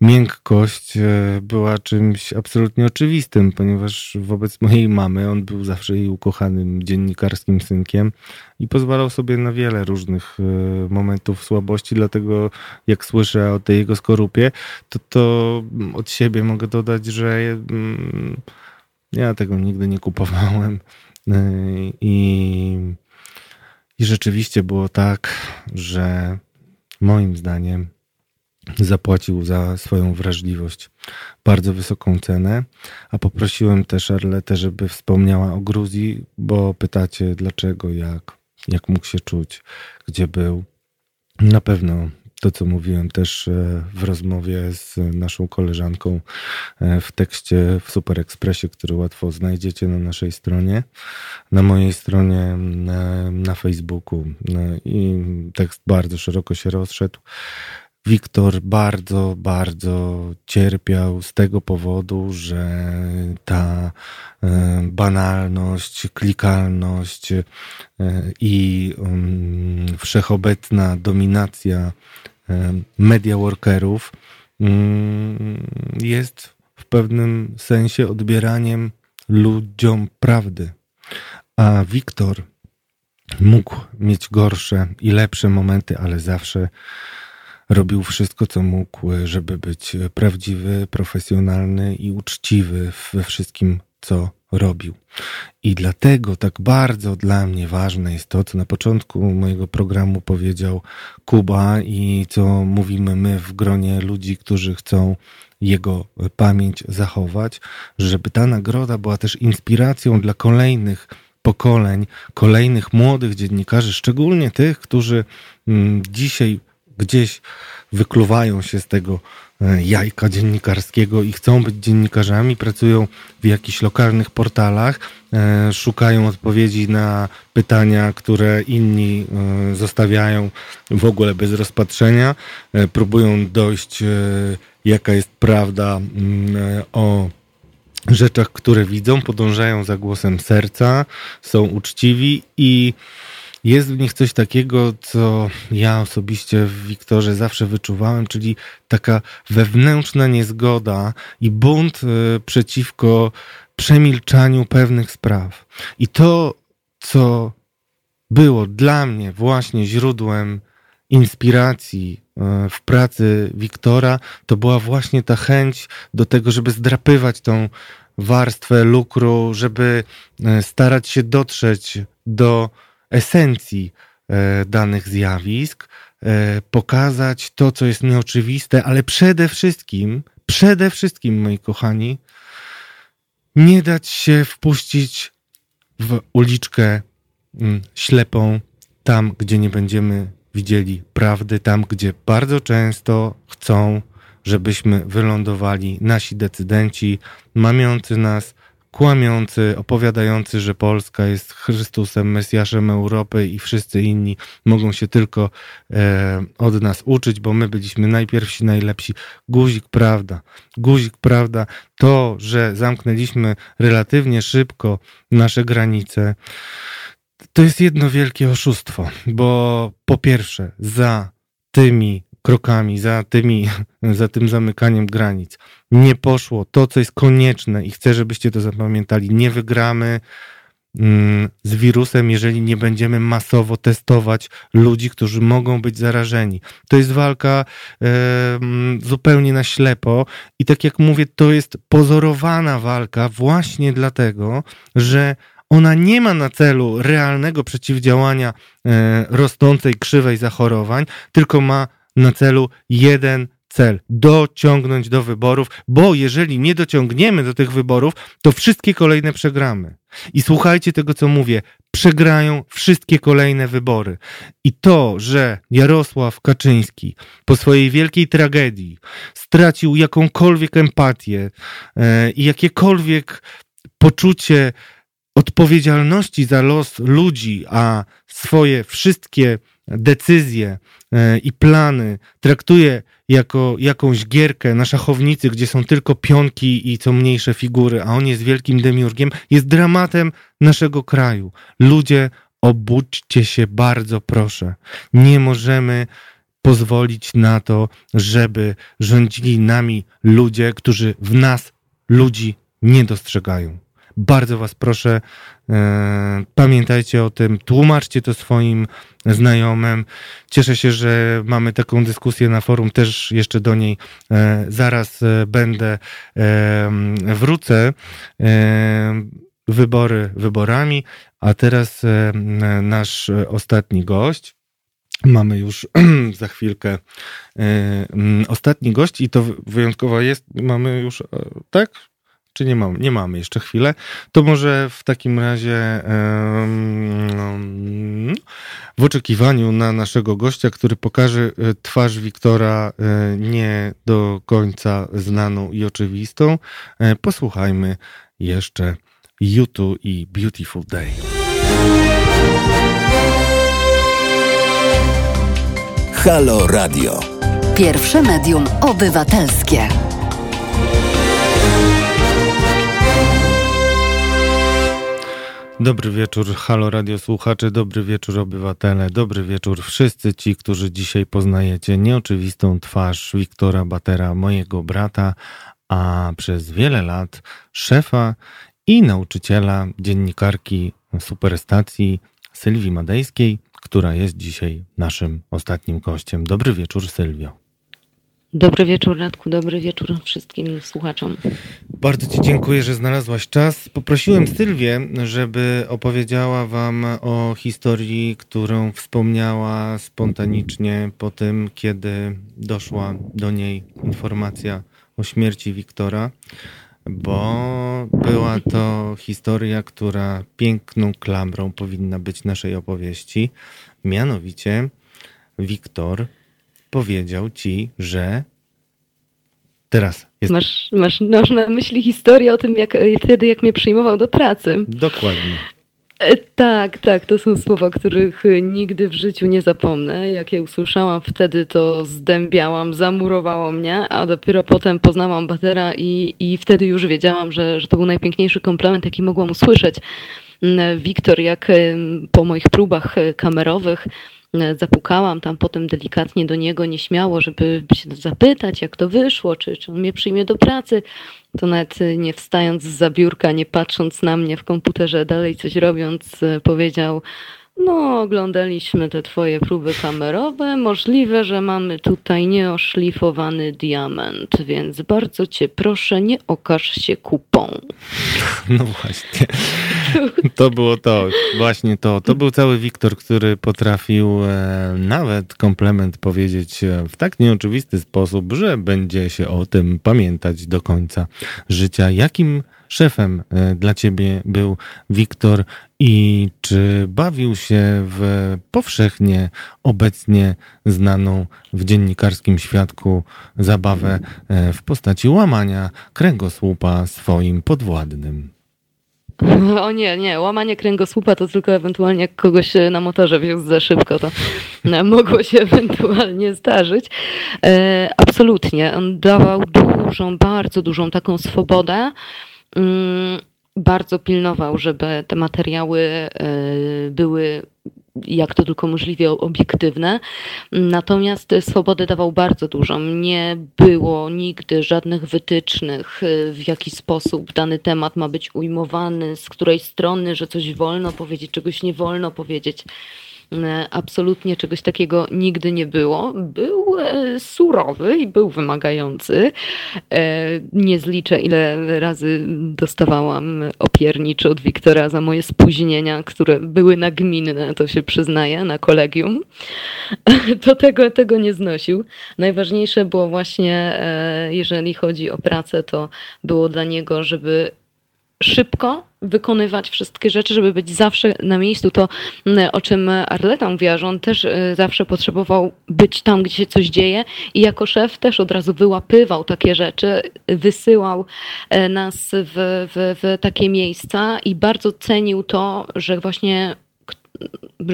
miękkość e, była czymś absolutnie oczywistym, ponieważ wobec mojej mamy on był zawsze jej ukochanym dziennikarskim synkiem i pozwalał sobie na wiele różnych e, momentów słabości, dlatego jak słyszę o tej jego skorupie, to, to od siebie mogę dodać, że mm, ja tego nigdy nie kupowałem e, i, i rzeczywiście było tak, że moim zdaniem zapłacił za swoją wrażliwość bardzo wysoką cenę, a poprosiłem też Arletę, żeby wspomniała o Gruzji, bo pytacie dlaczego, jak, jak mógł się czuć, gdzie był. Na pewno to, co mówiłem też e, w rozmowie z naszą koleżanką e, w tekście w Super Expressie, który łatwo znajdziecie na naszej stronie, na mojej stronie na, na Facebooku. E, I tekst bardzo szeroko się rozszedł. Wiktor bardzo, bardzo cierpiał z tego powodu, że ta banalność, klikalność i mm, wszechobecna dominacja media workerów mm, jest w pewnym sensie odbieraniem ludziom prawdy. A Wiktor mógł mieć gorsze i lepsze momenty, ale zawsze robił wszystko, co mógł, żeby być prawdziwy, profesjonalny i uczciwy we wszystkim, co robił. I dlatego tak bardzo dla mnie ważne jest to, co na początku mojego programu powiedział Kuba i co mówimy my w gronie ludzi, którzy chcą jego pamięć zachować, żeby ta nagroda była też inspiracją dla kolejnych pokoleń, kolejnych młodych dziennikarzy, szczególnie tych, którzy mm, dzisiaj gdzieś wykluwają się z tego e, jajka dziennikarskiego i chcą być dziennikarzami, pracują w jakichś lokalnych portalach, e, szukają odpowiedzi na pytania, które inni e, zostawiają w ogóle bez rozpatrzenia, próbują dojść, jaka jest prawda mm, o rzeczach, które widzą, podążają za głosem serca, są uczciwi i jest w nich coś takiego, co ja osobiście w Wiktorze zawsze wyczuwałem, czyli taka wewnętrzna niezgoda i bunt y, przeciwko przemilczaniu pewnych spraw. I to, co było dla mnie właśnie źródłem inspiracji y, w pracy Wiktora, to była właśnie ta chęć do tego, żeby zdrapywać tą warstwę lukru, żeby y, starać się dotrzeć do esencji e, danych zjawisk, e, pokazać to, co jest nieoczywiste, ale przede wszystkim, przede wszystkim, moi kochani, nie dać się wpuścić w uliczkę mm, ślepą, tam, gdzie nie będziemy widzieli prawdy, tam, gdzie bardzo często chcą, żebyśmy wylądowali nasi decydenci, mamiący nas kłamiący, opowiadający, że Polska jest Chrystusem, Mesjaszem Europy i wszyscy inni mogą się tylko e, od nas uczyć, bo my byliśmy najpierwsi, najlepsi. Guzik, prawda. Guzik, prawda. To, że zamknęliśmy relatywnie szybko nasze granice, to jest jedno wielkie oszustwo, bo po pierwsze, za tymi krokami, za, tymi, za tym zamykaniem granic. Nie poszło to, co jest konieczne i chcę, żebyście to zapamiętali. Nie wygramy mm, z wirusem, jeżeli nie będziemy masowo testować ludzi, którzy mogą być zarażeni. To jest walka zupełnie na ślepo i tak jak mówię, to jest pozorowana walka właśnie dlatego, że ona nie ma na celu realnego przeciwdziałania e, rosnącej krzywej zachorowań, tylko ma na celu jeden cel dociągnąć do wyborów, bo jeżeli nie dociągniemy do tych wyborów, to wszystkie kolejne przegramy. I słuchajcie tego, co mówię. Przegrają wszystkie kolejne wybory. I to, że Jarosław Kaczyński po swojej wielkiej tragedii stracił jakąkolwiek empatię e, i jakiekolwiek poczucie odpowiedzialności za los ludzi, a swoje wszystkie decyzje e, i plany traktuje jako jakąś gierkę na szachownicy, gdzie są tylko pionki i co mniejsze figury, a on jest wielkim demiurgiem, jest dramatem naszego kraju. Ludzie, obudźcie się bardzo proszę. Nie możemy pozwolić na to, żeby rządzili nami ludzie, którzy w nas ludzi nie dostrzegają. Bardzo Was proszę, e, pamiętajcie o tym, tłumaczcie to swoim znajomym. Cieszę się, że mamy taką dyskusję na forum, też jeszcze do niej e, zaraz e, będę, wrócę. Wybory wyborami, a teraz nasz ostatni gość. Mamy już za chwilkę ostatni gość i to wyjątkowo jest, mamy już, tak? Czy nie mamy? Nie mamy jeszcze chwilę. To może w takim razie w oczekiwaniu na naszego gościa, który pokaże twarz Wiktora nie do końca znaną i oczywistą, posłuchajmy jeszcze YouTube i Beautiful Day. Halo Radio. Pierwsze medium obywatelskie. Dobry wieczór, halo radio słuchacze, dobry wieczór obywatele, dobry wieczór wszyscy ci, którzy dzisiaj poznajecie nieoczywistą twarz Wiktora Batera, mojego brata, a przez wiele lat szefa i nauczyciela dziennikarki superstacji Sylwii Madejskiej, która jest dzisiaj naszym ostatnim gościem. Dobry wieczór, Sylwio. Dobry wieczór, Radku, dobry wieczór wszystkim słuchaczom. Bardzo Ci dziękuję, że znalazłaś czas. Poprosiłem Sylwię, żeby opowiedziała Wam o historii, którą wspomniała spontanicznie po tym, kiedy doszła do niej informacja o śmierci Wiktora bo była to historia, która piękną klamrą powinna być naszej opowieści. Mianowicie Wiktor powiedział ci, że teraz jest... Masz, masz, masz na myśli historię o tym, jak wtedy, jak mnie przyjmował do pracy. Dokładnie. E, tak, tak, to są słowa, których nigdy w życiu nie zapomnę. Jak je usłyszałam wtedy, to zdębiałam, zamurowało mnie, a dopiero potem poznałam Batera i, i wtedy już wiedziałam, że, że to był najpiękniejszy komplement, jaki mogłam usłyszeć. Mm, Wiktor, jak po moich próbach e, kamerowych zapukałam tam potem delikatnie do niego, nieśmiało, żeby się zapytać, jak to wyszło, czy, czy on mnie przyjmie do pracy. To nawet y, nie wstając z zabiórka, nie patrząc na mnie w komputerze, dalej coś robiąc, y, powiedział: no, oglądaliśmy te twoje próby kamerowe. Możliwe, że mamy tutaj nieoszlifowany diament, więc bardzo cię proszę, nie okaż się kupą. No właśnie. To było to, właśnie to. To był cały Wiktor, który potrafił e, nawet komplement powiedzieć e, w tak nieoczywisty sposób, że będzie się o tym pamiętać do końca życia. Jakim szefem e, dla ciebie był Wiktor i czy bawił się w powszechnie obecnie znaną w dziennikarskim świadku zabawę e, w postaci łamania kręgosłupa swoim podwładnym? O nie, nie, łamanie kręgosłupa to tylko ewentualnie jak kogoś na motorze wiózł za szybko, to mogło się ewentualnie zdarzyć. E, absolutnie, on dawał dużą, bardzo dużą taką swobodę bardzo pilnował, żeby te materiały e, były jak to tylko możliwie obiektywne. Natomiast swobody dawał bardzo dużo. Nie było nigdy żadnych wytycznych, e, w jaki sposób dany temat ma być ujmowany, z której strony, że coś wolno powiedzieć, czegoś nie wolno powiedzieć. E, absolutnie czegoś takiego nigdy nie było. Był e, surowy i był wymagający. E, nie zliczę, ile razy dostawałam opiernicz od Wiktora za moje spóźnienia, które były nagminne, to się przyznaję, na kolegium. To tego, tego nie znosił. Najważniejsze było właśnie, jeżeli chodzi o pracę, to było dla niego, żeby szybko wykonywać wszystkie rzeczy, żeby być zawsze na miejscu. To, mm, o czym Arleta mówiła, że on też y, zawsze potrzebował być tam, gdzie się coś dzieje i jako szef też od razu wyłapywał takie rzeczy, wysyłał e, nas w, w, w takie miejsca i bardzo cenił to, że właśnie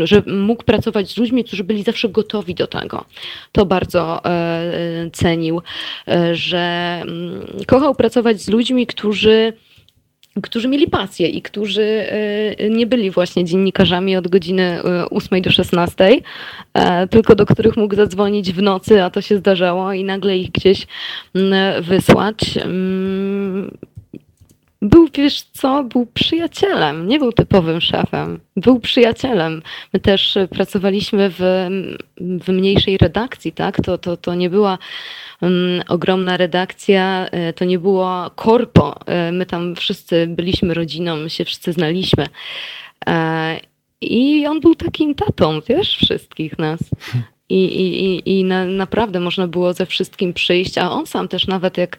że mógł pracować z ludźmi, którzy byli zawsze gotowi do tego. To bardzo e, cenił, e, że mm, kochał pracować z ludźmi, którzy którzy mieli pasję i którzy e, nie byli właśnie dziennikarzami od godziny 8 e, do 16, e, tylko do których mógł zadzwonić w nocy, a to się zdarzało i nagle ich gdzieś wysłać. Był, wiesz co, był przyjacielem, nie był typowym szefem, był przyjacielem. My też pracowaliśmy w, w mniejszej redakcji, tak? To, to, to nie była ogromna redakcja, e, to nie było korpo. E, my tam wszyscy byliśmy rodziną, się wszyscy znaliśmy. E, I on był takim tatą, wiesz, wszystkich nas. I, i, i na, naprawdę można było ze wszystkim przyjść, a on sam też nawet jak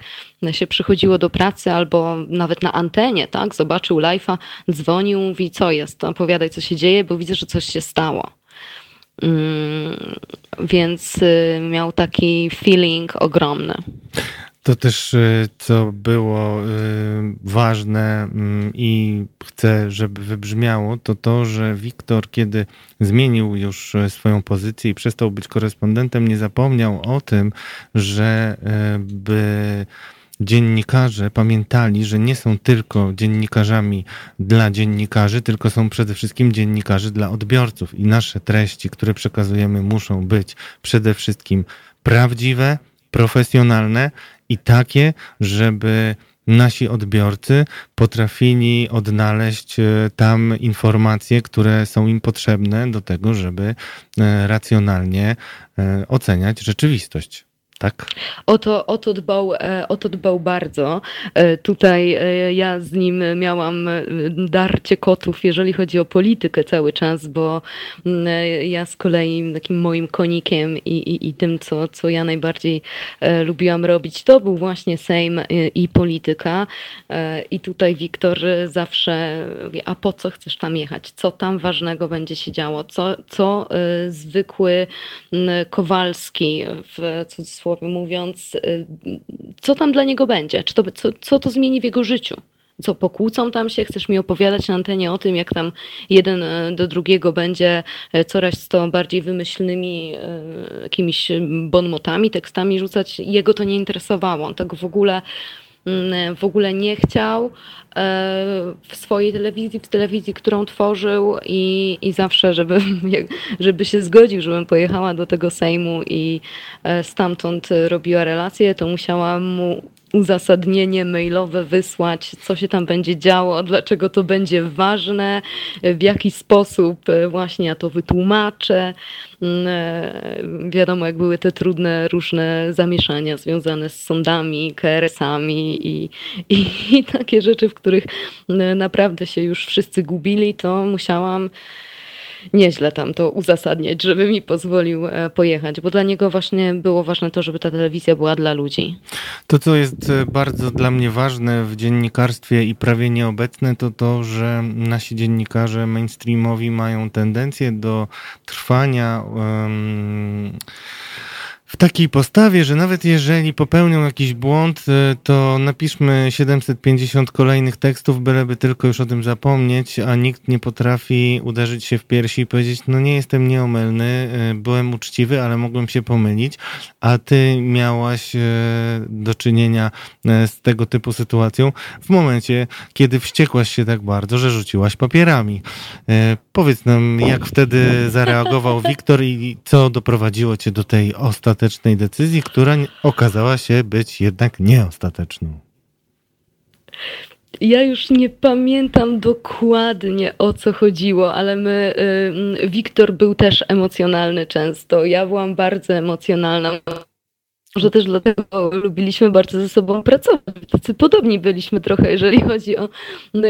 się przychodziło do pracy albo nawet na antenie, tak, zobaczył live'a, dzwonił, mówi co jest, opowiadaj co się dzieje, bo widzę, że coś się stało. Mm, więc y, miał taki feeling ogromny. To też, y, co było y, ważne mm, i chcę, żeby wybrzmiało, to to, że Wiktor, kiedy zmienił już swoją pozycję i przestał być korespondentem, nie zapomniał o tym, że by dziennikarze pamiętali, że nie są tylko dziennikarzami dla dziennikarzy, tylko są przede wszystkim dziennikarzy dla odbiorców. I nasze treści, które przekazujemy, muszą być przede wszystkim prawdziwe, profesjonalne i takie, żeby nasi odbiorcy potrafili odnaleźć e, tam informacje, które są im potrzebne do tego, żeby e, racjonalnie e, oceniać rzeczywistość tak? O to, o to, dbał, e, o to dbał bardzo. E, tutaj e, ja z nim miałam darcie kotów, jeżeli chodzi o politykę cały czas, bo mm, ja z kolei takim moim konikiem i, i, i tym, co, co ja najbardziej lubiłam robić, to był właśnie Sejm i polityka. I tutaj Wiktor zawsze mówi, a po co chcesz tam jechać? Co tam ważnego będzie się działo? Co, co zwykły Kowalski w cudzysłowie słowy mówiąc, y, co tam dla niego będzie, czy to, co, co to zmieni w jego życiu. Co pokłócą tam się? Chcesz mi opowiadać na antenie o tym, jak tam jeden y, do drugiego będzie y, coraz to bardziej wymyślnymi jakimiś bonmotami, tekstami rzucać? Jego to nie interesowało. On tego w ogóle w ogóle nie chciał e, w swojej telewizji, w telewizji, którą tworzył i, i zawsze, żeby, żeby się zgodził, żebym pojechała do tego Sejmu i e, stamtąd robiła relacje, to musiała mu uzasadnienie mailowe wysłać, co się tam będzie działo, dlaczego to będzie ważne, w jaki sposób e, właśnie ja to wytłumaczę. Mm, e, wiadomo, jak były te trudne, różne zamieszania związane z sądami, KRS-ami i, i, i takie rzeczy, w których e, naprawdę się już wszyscy gubili, to musiałam nieźle tam to uzasadniać, żeby mi pozwolił e, pojechać, bo dla niego właśnie było ważne to, żeby ta telewizja była dla ludzi. To, co jest e, bardzo dla mnie ważne w dziennikarstwie i prawie nieobecne, to to, że nasi dziennikarze mainstreamowi mają tendencję do trwania. Um, w takiej postawie, że nawet jeżeli popełnią jakiś błąd, y, to napiszmy 750 kolejnych tekstów, byleby tylko już o tym zapomnieć, a nikt nie potrafi uderzyć się w piersi i powiedzieć, no nie jestem nieomylny, y, byłem uczciwy, ale mogłem się pomylić, a ty miałaś y, do czynienia z tego typu sytuacją w momencie, kiedy wściekłaś się tak bardzo, że rzuciłaś papierami. Powiedz nam, jak wtedy zareagował Wiktor i co doprowadziło cię do tej ostatniej ostatecznej decyzji, która okazała się być jednak nieostateczną. Ja już nie pamiętam dokładnie o co chodziło, ale my, y, Wiktor był też emocjonalny często. Ja byłam bardzo emocjonalna. Może też dlatego lubiliśmy bardzo ze sobą pracować. Tacy podobni byliśmy trochę, jeżeli chodzi o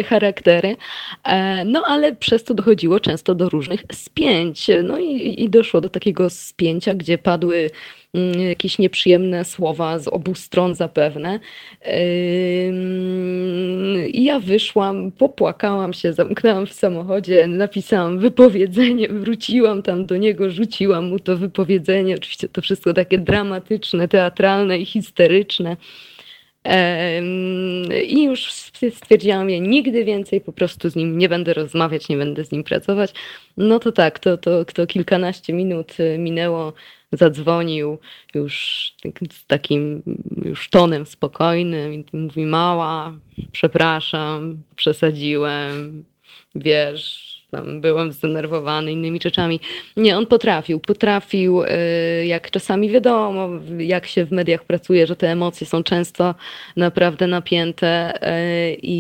charaktery. E, no ale przez to dochodziło często do różnych spięć. No i, i doszło do takiego spięcia, gdzie padły Mm, jakieś nieprzyjemne słowa z obu stron zapewne. I ja wyszłam, popłakałam się, zamknęłam w samochodzie, napisałam wypowiedzenie, wróciłam tam do niego, rzuciłam mu to wypowiedzenie. Oczywiście to wszystko takie dramatyczne, teatralne i histeryczne. I już stwierdziłam, ja nigdy więcej po prostu z nim nie będę rozmawiać, nie będę z nim pracować. No to tak, to, to, to kilkanaście minut y, minęło zadzwonił już z takim już tonem spokojnym i mówi mała, przepraszam, przesadziłem, wiesz, tam byłem zdenerwowany innymi rzeczami. Nie, on potrafił, potrafił, y, jak czasami wiadomo, jak się w mediach pracuje, że te emocje są często naprawdę napięte y, i,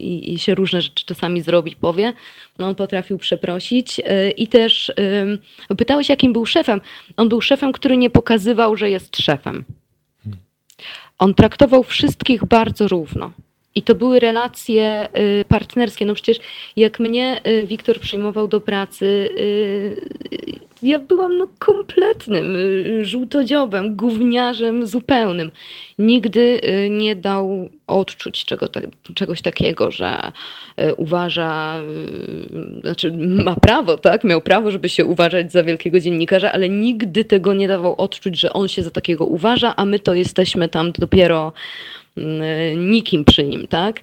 i, i się różne rzeczy czasami zrobić powie. No, on potrafił przeprosić y, i też pytałeś, jakim był szefem. On był szefem, który nie pokazywał, że jest szefem. On traktował wszystkich bardzo równo I to były relacje y, partnerskie. No przecież jak mnie y, Wiktor przyjmował do pracy, y, ja byłam no kompletnym żółtodziobem, gówniarzem zupełnym. Nigdy nie dał odczuć czego, czegoś takiego, że uważa, znaczy ma prawo, tak? Miał prawo, żeby się uważać za wielkiego dziennikarza, ale nigdy tego nie dawał odczuć, że on się za takiego uważa, a my to jesteśmy tam dopiero nikim przy nim, tak?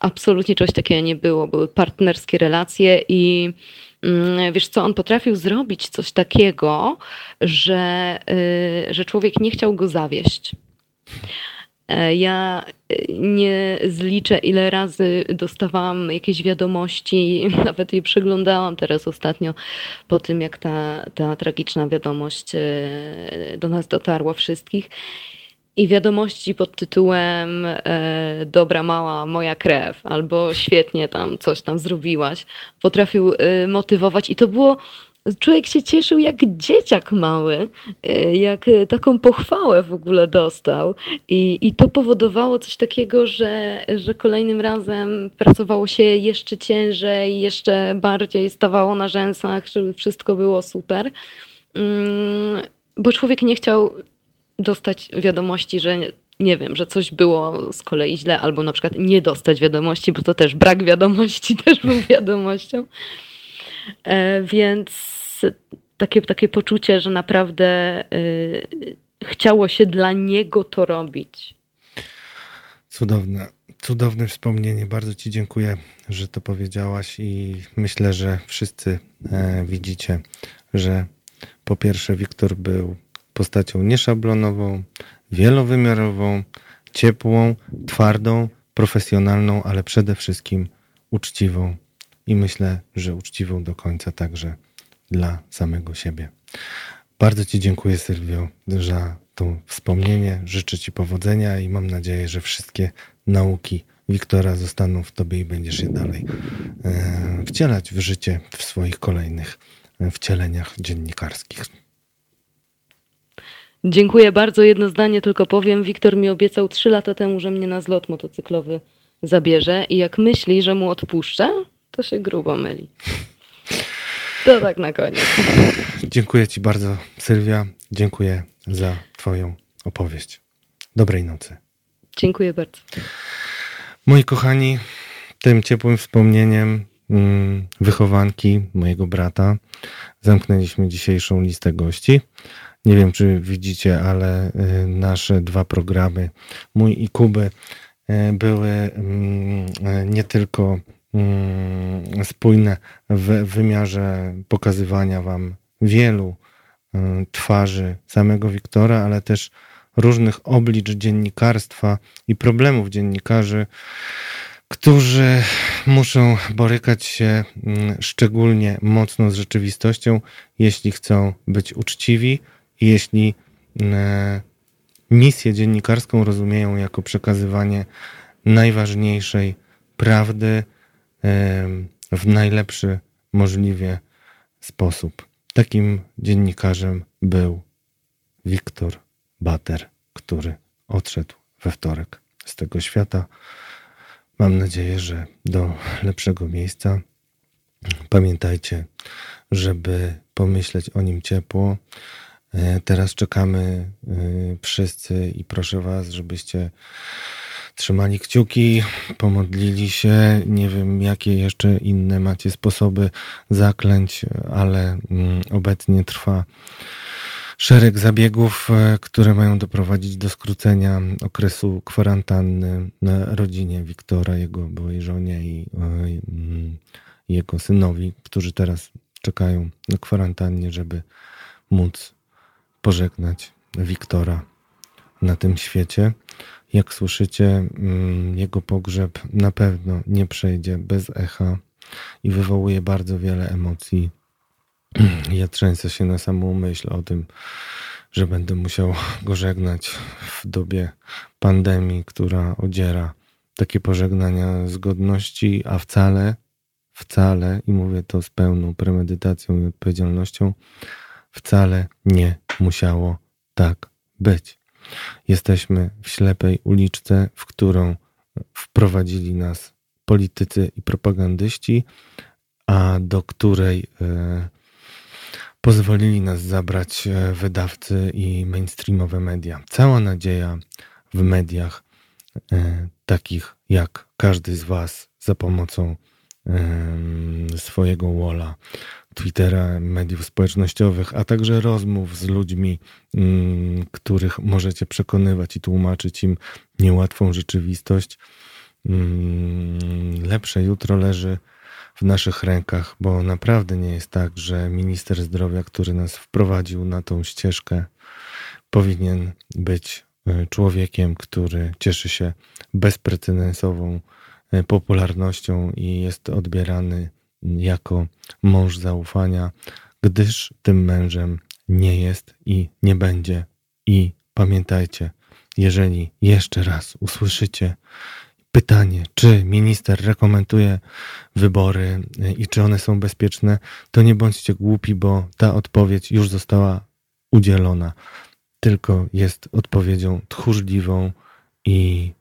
Absolutnie czegoś takiego nie było. Były partnerskie relacje i mm, wiesz co, on potrafił zrobić coś takiego, że, y, że człowiek nie chciał go zawieść. E, ja y, nie zliczę, ile razy dostawałam jakieś wiadomości, nawet je przeglądałam teraz ostatnio, po tym jak ta, ta tragiczna wiadomość y, do nas dotarła wszystkich i wiadomości pod tytułem e, Dobra mała, moja krew, albo świetnie tam coś tam zrobiłaś, potrafił e, motywować i to było. Człowiek się cieszył jak dzieciak mały, e, jak taką pochwałę w ogóle dostał. I, i to powodowało coś takiego, że, że kolejnym razem pracowało się jeszcze ciężej, jeszcze bardziej stawało na rzęsach, żeby wszystko było super. Mm, bo człowiek nie chciał dostać wiadomości, że nie wiem, że coś było z kolei źle, albo na przykład nie dostać wiadomości, bo to też brak wiadomości też był wiadomością. E, więc takie, takie poczucie, że naprawdę y, chciało się dla niego to robić. Cudowne, cudowne wspomnienie. Bardzo Ci dziękuję, że to powiedziałaś i myślę, że wszyscy e, widzicie, że po pierwsze Wiktor był postacią nieszablonową, wielowymiarową, ciepłą, twardą, profesjonalną, ale przede wszystkim uczciwą. I myślę, że uczciwą do końca także dla samego siebie. Bardzo Ci dziękuję, Sylwio, za to wspomnienie. Życzę Ci powodzenia i mam nadzieję, że wszystkie nauki Wiktora zostaną w Tobie i będziesz je dalej e, wcielać w życie w swoich kolejnych e, wcieleniach dziennikarskich. Dziękuję bardzo. Jedno zdanie tylko powiem. Wiktor mi obiecał trzy lata temu, że mnie na zlot motocyklowy zabierze i jak myśli, że mu odpuszczę, to się grubo myli. To tak na koniec. Dziękuję Ci bardzo, Sylwia. Dziękuję za Twoją opowieść. Dobrej nocy. Dziękuję bardzo. Moi kochani, tym ciepłym wspomnieniem mm, wychowanki mojego brata zamknęliśmy dzisiejszą listę gości. Nie wiem, czy widzicie, ale y, nasze dwa programy, mój i Kuby, y, były mm, y, nie tylko mm, spójne w wymiarze pokazywania Wam wielu twarzy samego Wiktora, ale też różnych oblicz dziennikarstwa i problemów dziennikarzy, którzy muszą borykać się mm, szczególnie mocno z rzeczywistością, jeśli chcą być uczciwi jeśli e, misję dziennikarską rozumieją jako przekazywanie najważniejszej prawdy e, w najlepszy możliwie sposób. Takim dziennikarzem był Wiktor Bater, który odszedł we wtorek z tego świata. Mam nadzieję, że do lepszego miejsca. Pamiętajcie, żeby pomyśleć o nim ciepło, teraz czekamy e, wszyscy i proszę Was, żebyście trzymali kciuki, pomodlili się. Nie wiem, jakie jeszcze inne macie sposoby zaklęć, ale mm, obecnie trwa szereg zabiegów, e, które mają doprowadzić do skrócenia okresu kwarantanny na rodzinie Wiktora, jego byłej żonie i mm, jego synowi, którzy teraz czekają na kwarantannie, żeby móc pożegnać Wiktora na tym świecie. Jak słyszycie, mm, jego pogrzeb na pewno nie przejdzie bez echa i wywołuje bardzo wiele emocji. Ja trzęsę się na samą myśl o tym, że będę musiał go żegnać w dobie pandemii, która odziera takie pożegnania z godności, a wcale, wcale, i mówię to z pełną premedytacją i odpowiedzialnością, wcale nie musiało tak być. Jesteśmy w ślepej uliczce, w którą wprowadzili nas politycy i propagandyści, a do której e, pozwolili nas zabrać e, wydawcy i mainstreamowe media. Cała nadzieja w mediach e, takich jak każdy z Was za pomocą swojego walla, Twittera, mediów społecznościowych, a także rozmów z ludźmi, mm, których możecie przekonywać i tłumaczyć im niełatwą rzeczywistość. Mm, lepsze jutro leży w naszych rękach, bo naprawdę nie jest tak, że minister zdrowia, który nas wprowadził na tą ścieżkę, powinien być e, człowiekiem, który cieszy się bezprecedensową e, popularnością i jest odbierany jako mąż zaufania, gdyż tym mężem nie jest i nie będzie. I pamiętajcie, jeżeli jeszcze raz usłyszycie pytanie, czy minister rekomenduje wybory y, i czy one są bezpieczne, to nie bądźcie głupi, bo ta odpowiedź już została udzielona. Tylko jest odpowiedzią tchórzliwą i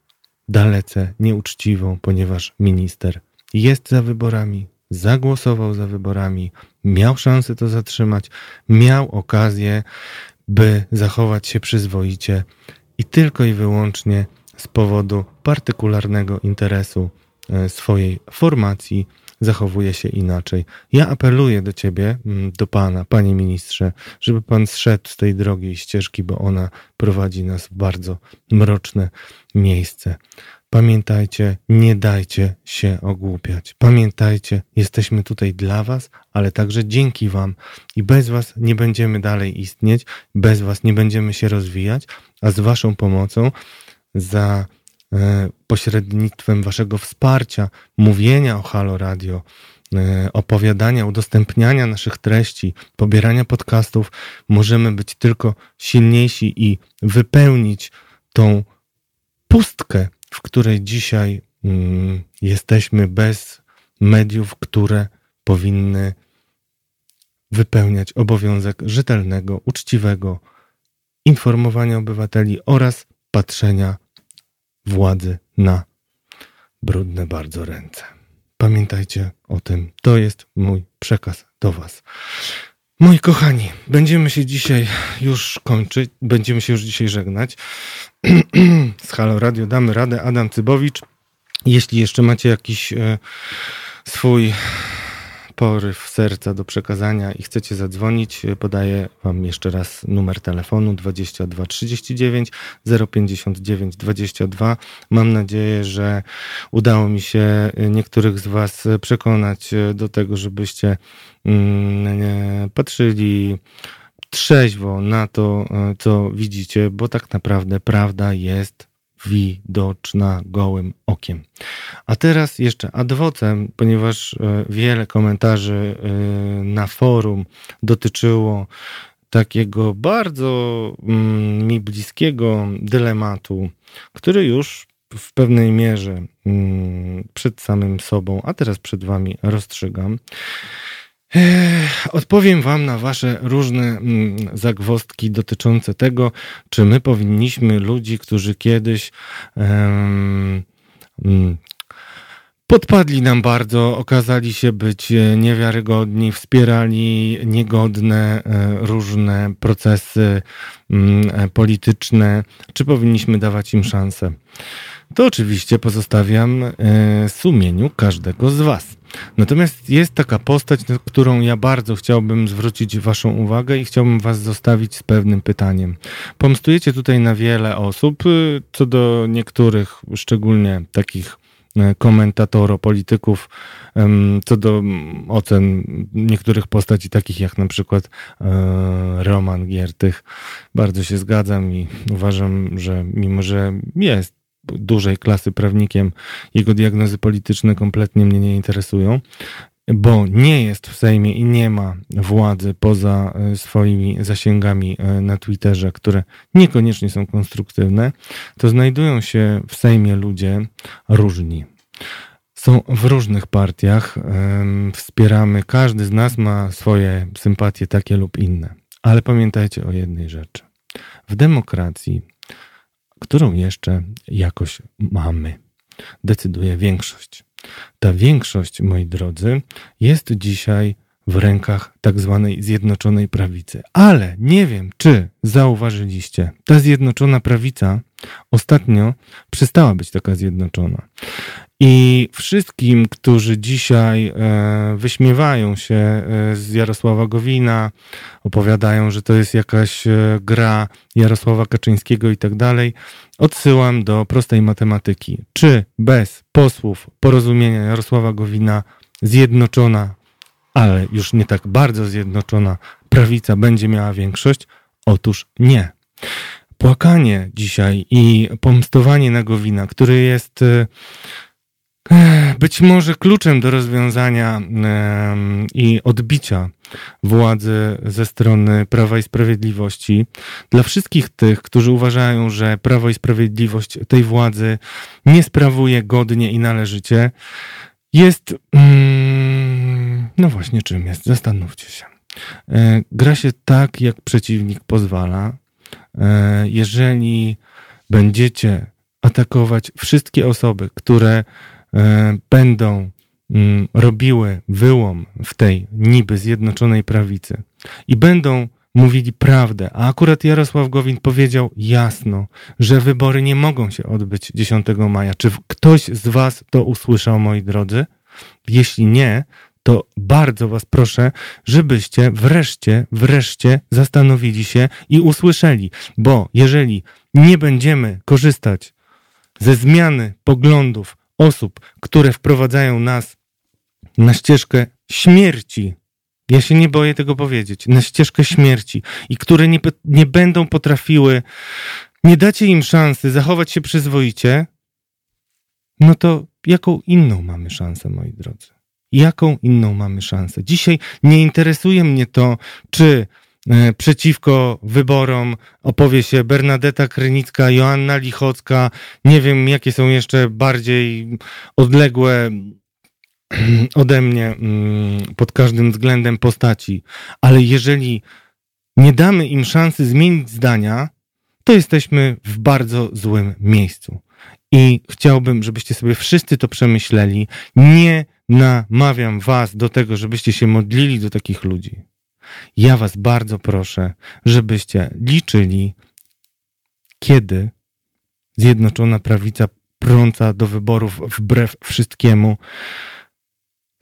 dalece nieuczciwą, ponieważ minister jest za wyborami, zagłosował za wyborami, miał szansę to zatrzymać, miał okazję, by zachować się przyzwoicie i tylko i wyłącznie z powodu partykularnego interesu e, swojej formacji zachowuje się inaczej. Ja apeluję do ciebie, mm, do pana, panie ministrze, żeby pan zszedł z tej drogiej ścieżki, bo ona prowadzi nas w bardzo mroczne miejsce. Pamiętajcie, nie dajcie się ogłupiać. Pamiętajcie, jesteśmy tutaj dla Was, ale także dzięki Wam. I bez Was nie będziemy dalej istnieć, bez Was nie będziemy się rozwijać, a z Waszą pomocą za e, pośrednictwem Waszego wsparcia, mówienia o Halo Radio, e, opowiadania, udostępniania naszych treści, pobierania podcastów, możemy być tylko silniejsi i wypełnić tą pustkę, w której dzisiaj mm, jesteśmy bez mediów, które powinny wypełniać obowiązek rzetelnego, uczciwego informowania obywateli oraz patrzenia władzy na brudne bardzo ręce. Pamiętajcie o tym. To jest mój przekaz do Was. Moi kochani, będziemy się dzisiaj już kończyć, będziemy się już dzisiaj żegnać. Z Halo Radio damy radę. Adam Cybowicz. Jeśli jeszcze macie jakiś e, swój poryw serca do przekazania i chcecie zadzwonić, podaję Wam jeszcze raz numer telefonu 22 39 059 22. Mam nadzieję, że udało mi się niektórych z Was przekonać do tego, żebyście mm, patrzyli trzeźwo na to, co widzicie, bo tak naprawdę prawda jest widoczna gołym okiem. A teraz jeszcze adwocem, ponieważ e, wiele komentarzy e, na forum dotyczyło takiego bardzo mm, mi bliskiego dylematu, który już w pewnej mierze mm, przed samym sobą, a teraz przed Wami rozstrzygam. Odpowiem Wam na Wasze różne mm, zagwostki dotyczące tego, czy my powinniśmy ludzi, którzy kiedyś um, podpadli nam bardzo, okazali się być e, niewiarygodni, wspierali niegodne e, różne procesy mm, e, polityczne, czy powinniśmy dawać im szansę. To oczywiście pozostawiam sumieniu każdego z Was. Natomiast jest taka postać, na którą ja bardzo chciałbym zwrócić Waszą uwagę i chciałbym Was zostawić z pewnym pytaniem. Pomstujecie tutaj na wiele osób, y, co do niektórych, szczególnie takich e, komentatoro, polityków, co do ocen niektórych postaci, takich jak na przykład e, Roman Giertych. Bardzo się zgadzam i uważam, że mimo, że jest dużej klasy prawnikiem, jego diagnozy polityczne kompletnie mnie nie interesują, bo nie jest w Sejmie i nie ma władzy poza e, swoimi zasięgami e, na Twitterze, które niekoniecznie są konstruktywne, to znajdują się w Sejmie ludzie różni. Są w różnych partiach, wspieramy, każdy z nas ma swoje sympatie takie lub inne. Ale pamiętajcie o jednej rzeczy. W demokracji którą jeszcze jakoś mamy. decyduje większość. Ta większość, moi drodzy, jest dzisiaj w rękach tak zwanej Zjednoczonej Prawicy. Ale nie wiem, czy zauważyliście, ta Zjednoczona Prawica ostatnio przestała być taka zjednoczona. I wszystkim, którzy dzisiaj e, wyśmiewają się e, z Jarosława Gowina, opowiadają, że to jest jakaś e, gra Jarosława Kaczyńskiego i tak dalej, odsyłam do prostej matematyki. Czy bez posłów porozumienia Jarosława Gowina zjednoczona ale już nie tak bardzo zjednoczona prawica będzie miała większość? Otóż nie. Płakanie dzisiaj i pomstowanie na Gowina, który jest być może kluczem do rozwiązania i odbicia władzy ze strony Prawa i Sprawiedliwości. Dla wszystkich tych, którzy uważają, że Prawo i Sprawiedliwość tej władzy nie sprawuje godnie i należycie, jest. Mm, no właśnie, czym jest? Zastanówcie się. E, gra się tak, jak przeciwnik pozwala. E, jeżeli będziecie atakować wszystkie osoby, które będą mm, robiły wyłom w tej niby zjednoczonej prawicy i będą mówili prawdę, a akurat Jarosław Gowin powiedział jasno, że wybory nie mogą się odbyć 10 maja. Czy ktoś z Was to usłyszał, moi drodzy? Jeśli nie, to bardzo Was proszę, żebyście wreszcie, wreszcie zastanowili się i usłyszeli, bo jeżeli nie będziemy korzystać ze zmiany poglądów osób, które wprowadzają nas na ścieżkę śmierci, ja się nie boję tego powiedzieć, na ścieżkę śmierci i które nie, nie będą potrafiły, nie dacie im szansy zachować się przyzwoicie, no to jaką inną mamy szansę, moi drodzy? Jaką inną mamy szansę? Dzisiaj nie interesuje mnie to, czy przeciwko wyborom opowie się Bernadetta Krynicka, Joanna Lichocka, nie wiem jakie są jeszcze bardziej odległe ode mnie mm, pod każdym względem postaci, ale jeżeli nie damy im szansy zmienić zdania, to jesteśmy w bardzo złym miejscu. I chciałbym, żebyście sobie wszyscy to przemyśleli. Nie namawiam was do tego, żebyście się modlili do takich ludzi. Ja was bardzo proszę, żebyście liczyli, kiedy Zjednoczona Prawica prąca do wyborów wbrew wszystkiemu,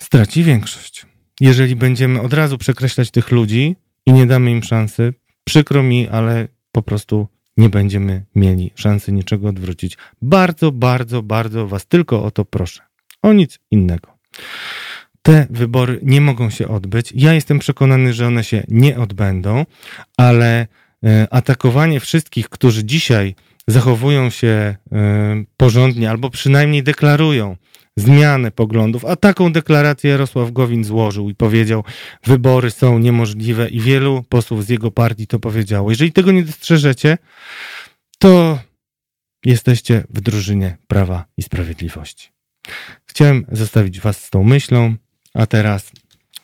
straci większość. Jeżeli będziemy od razu przekreślać tych ludzi i nie damy im szansy, przykro mi, ale po prostu nie będziemy mieli szansy niczego odwrócić. Bardzo, bardzo, bardzo Was tylko o to proszę. O nic innego. Te wybory nie mogą się odbyć. Ja jestem przekonany, że one się nie odbędą, ale e, atakowanie wszystkich, którzy dzisiaj zachowują się e, porządnie albo przynajmniej deklarują, zmianę poglądów, a taką deklarację Jarosław Gowin złożył i powiedział, wybory są niemożliwe i wielu posłów z jego partii to powiedziało. Jeżeli tego nie dostrzeżecie, to jesteście w drużynie Prawa i Sprawiedliwości. Chciałem zostawić was z tą myślą, a teraz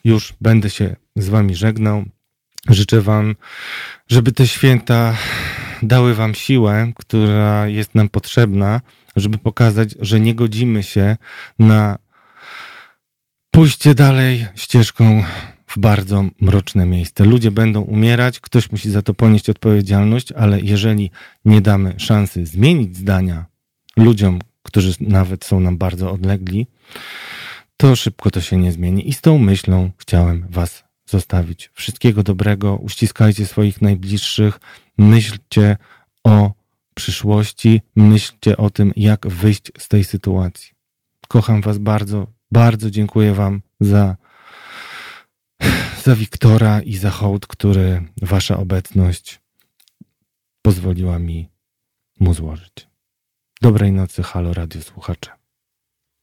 już będę się z wami żegnał. Życzę wam, żeby te święta dały wam siłę, która jest nam potrzebna, żeby pokazać, że nie godzimy się na pójście dalej ścieżką w bardzo mroczne miejsce. Ludzie będą umierać, ktoś musi za to ponieść odpowiedzialność, ale jeżeli nie damy szansy zmienić zdania ludziom, którzy nawet są nam bardzo odlegli, to szybko to się nie zmieni. I z tą myślą chciałem Was zostawić. Wszystkiego dobrego, uściskajcie swoich najbliższych, myślcie o przyszłości, myślcie o tym, jak wyjść z tej sytuacji. Kocham Was bardzo, bardzo dziękuję Wam za, za Wiktora i za hołd, który Wasza obecność pozwoliła mi mu złożyć. Dobrej nocy, halo radio słuchacze.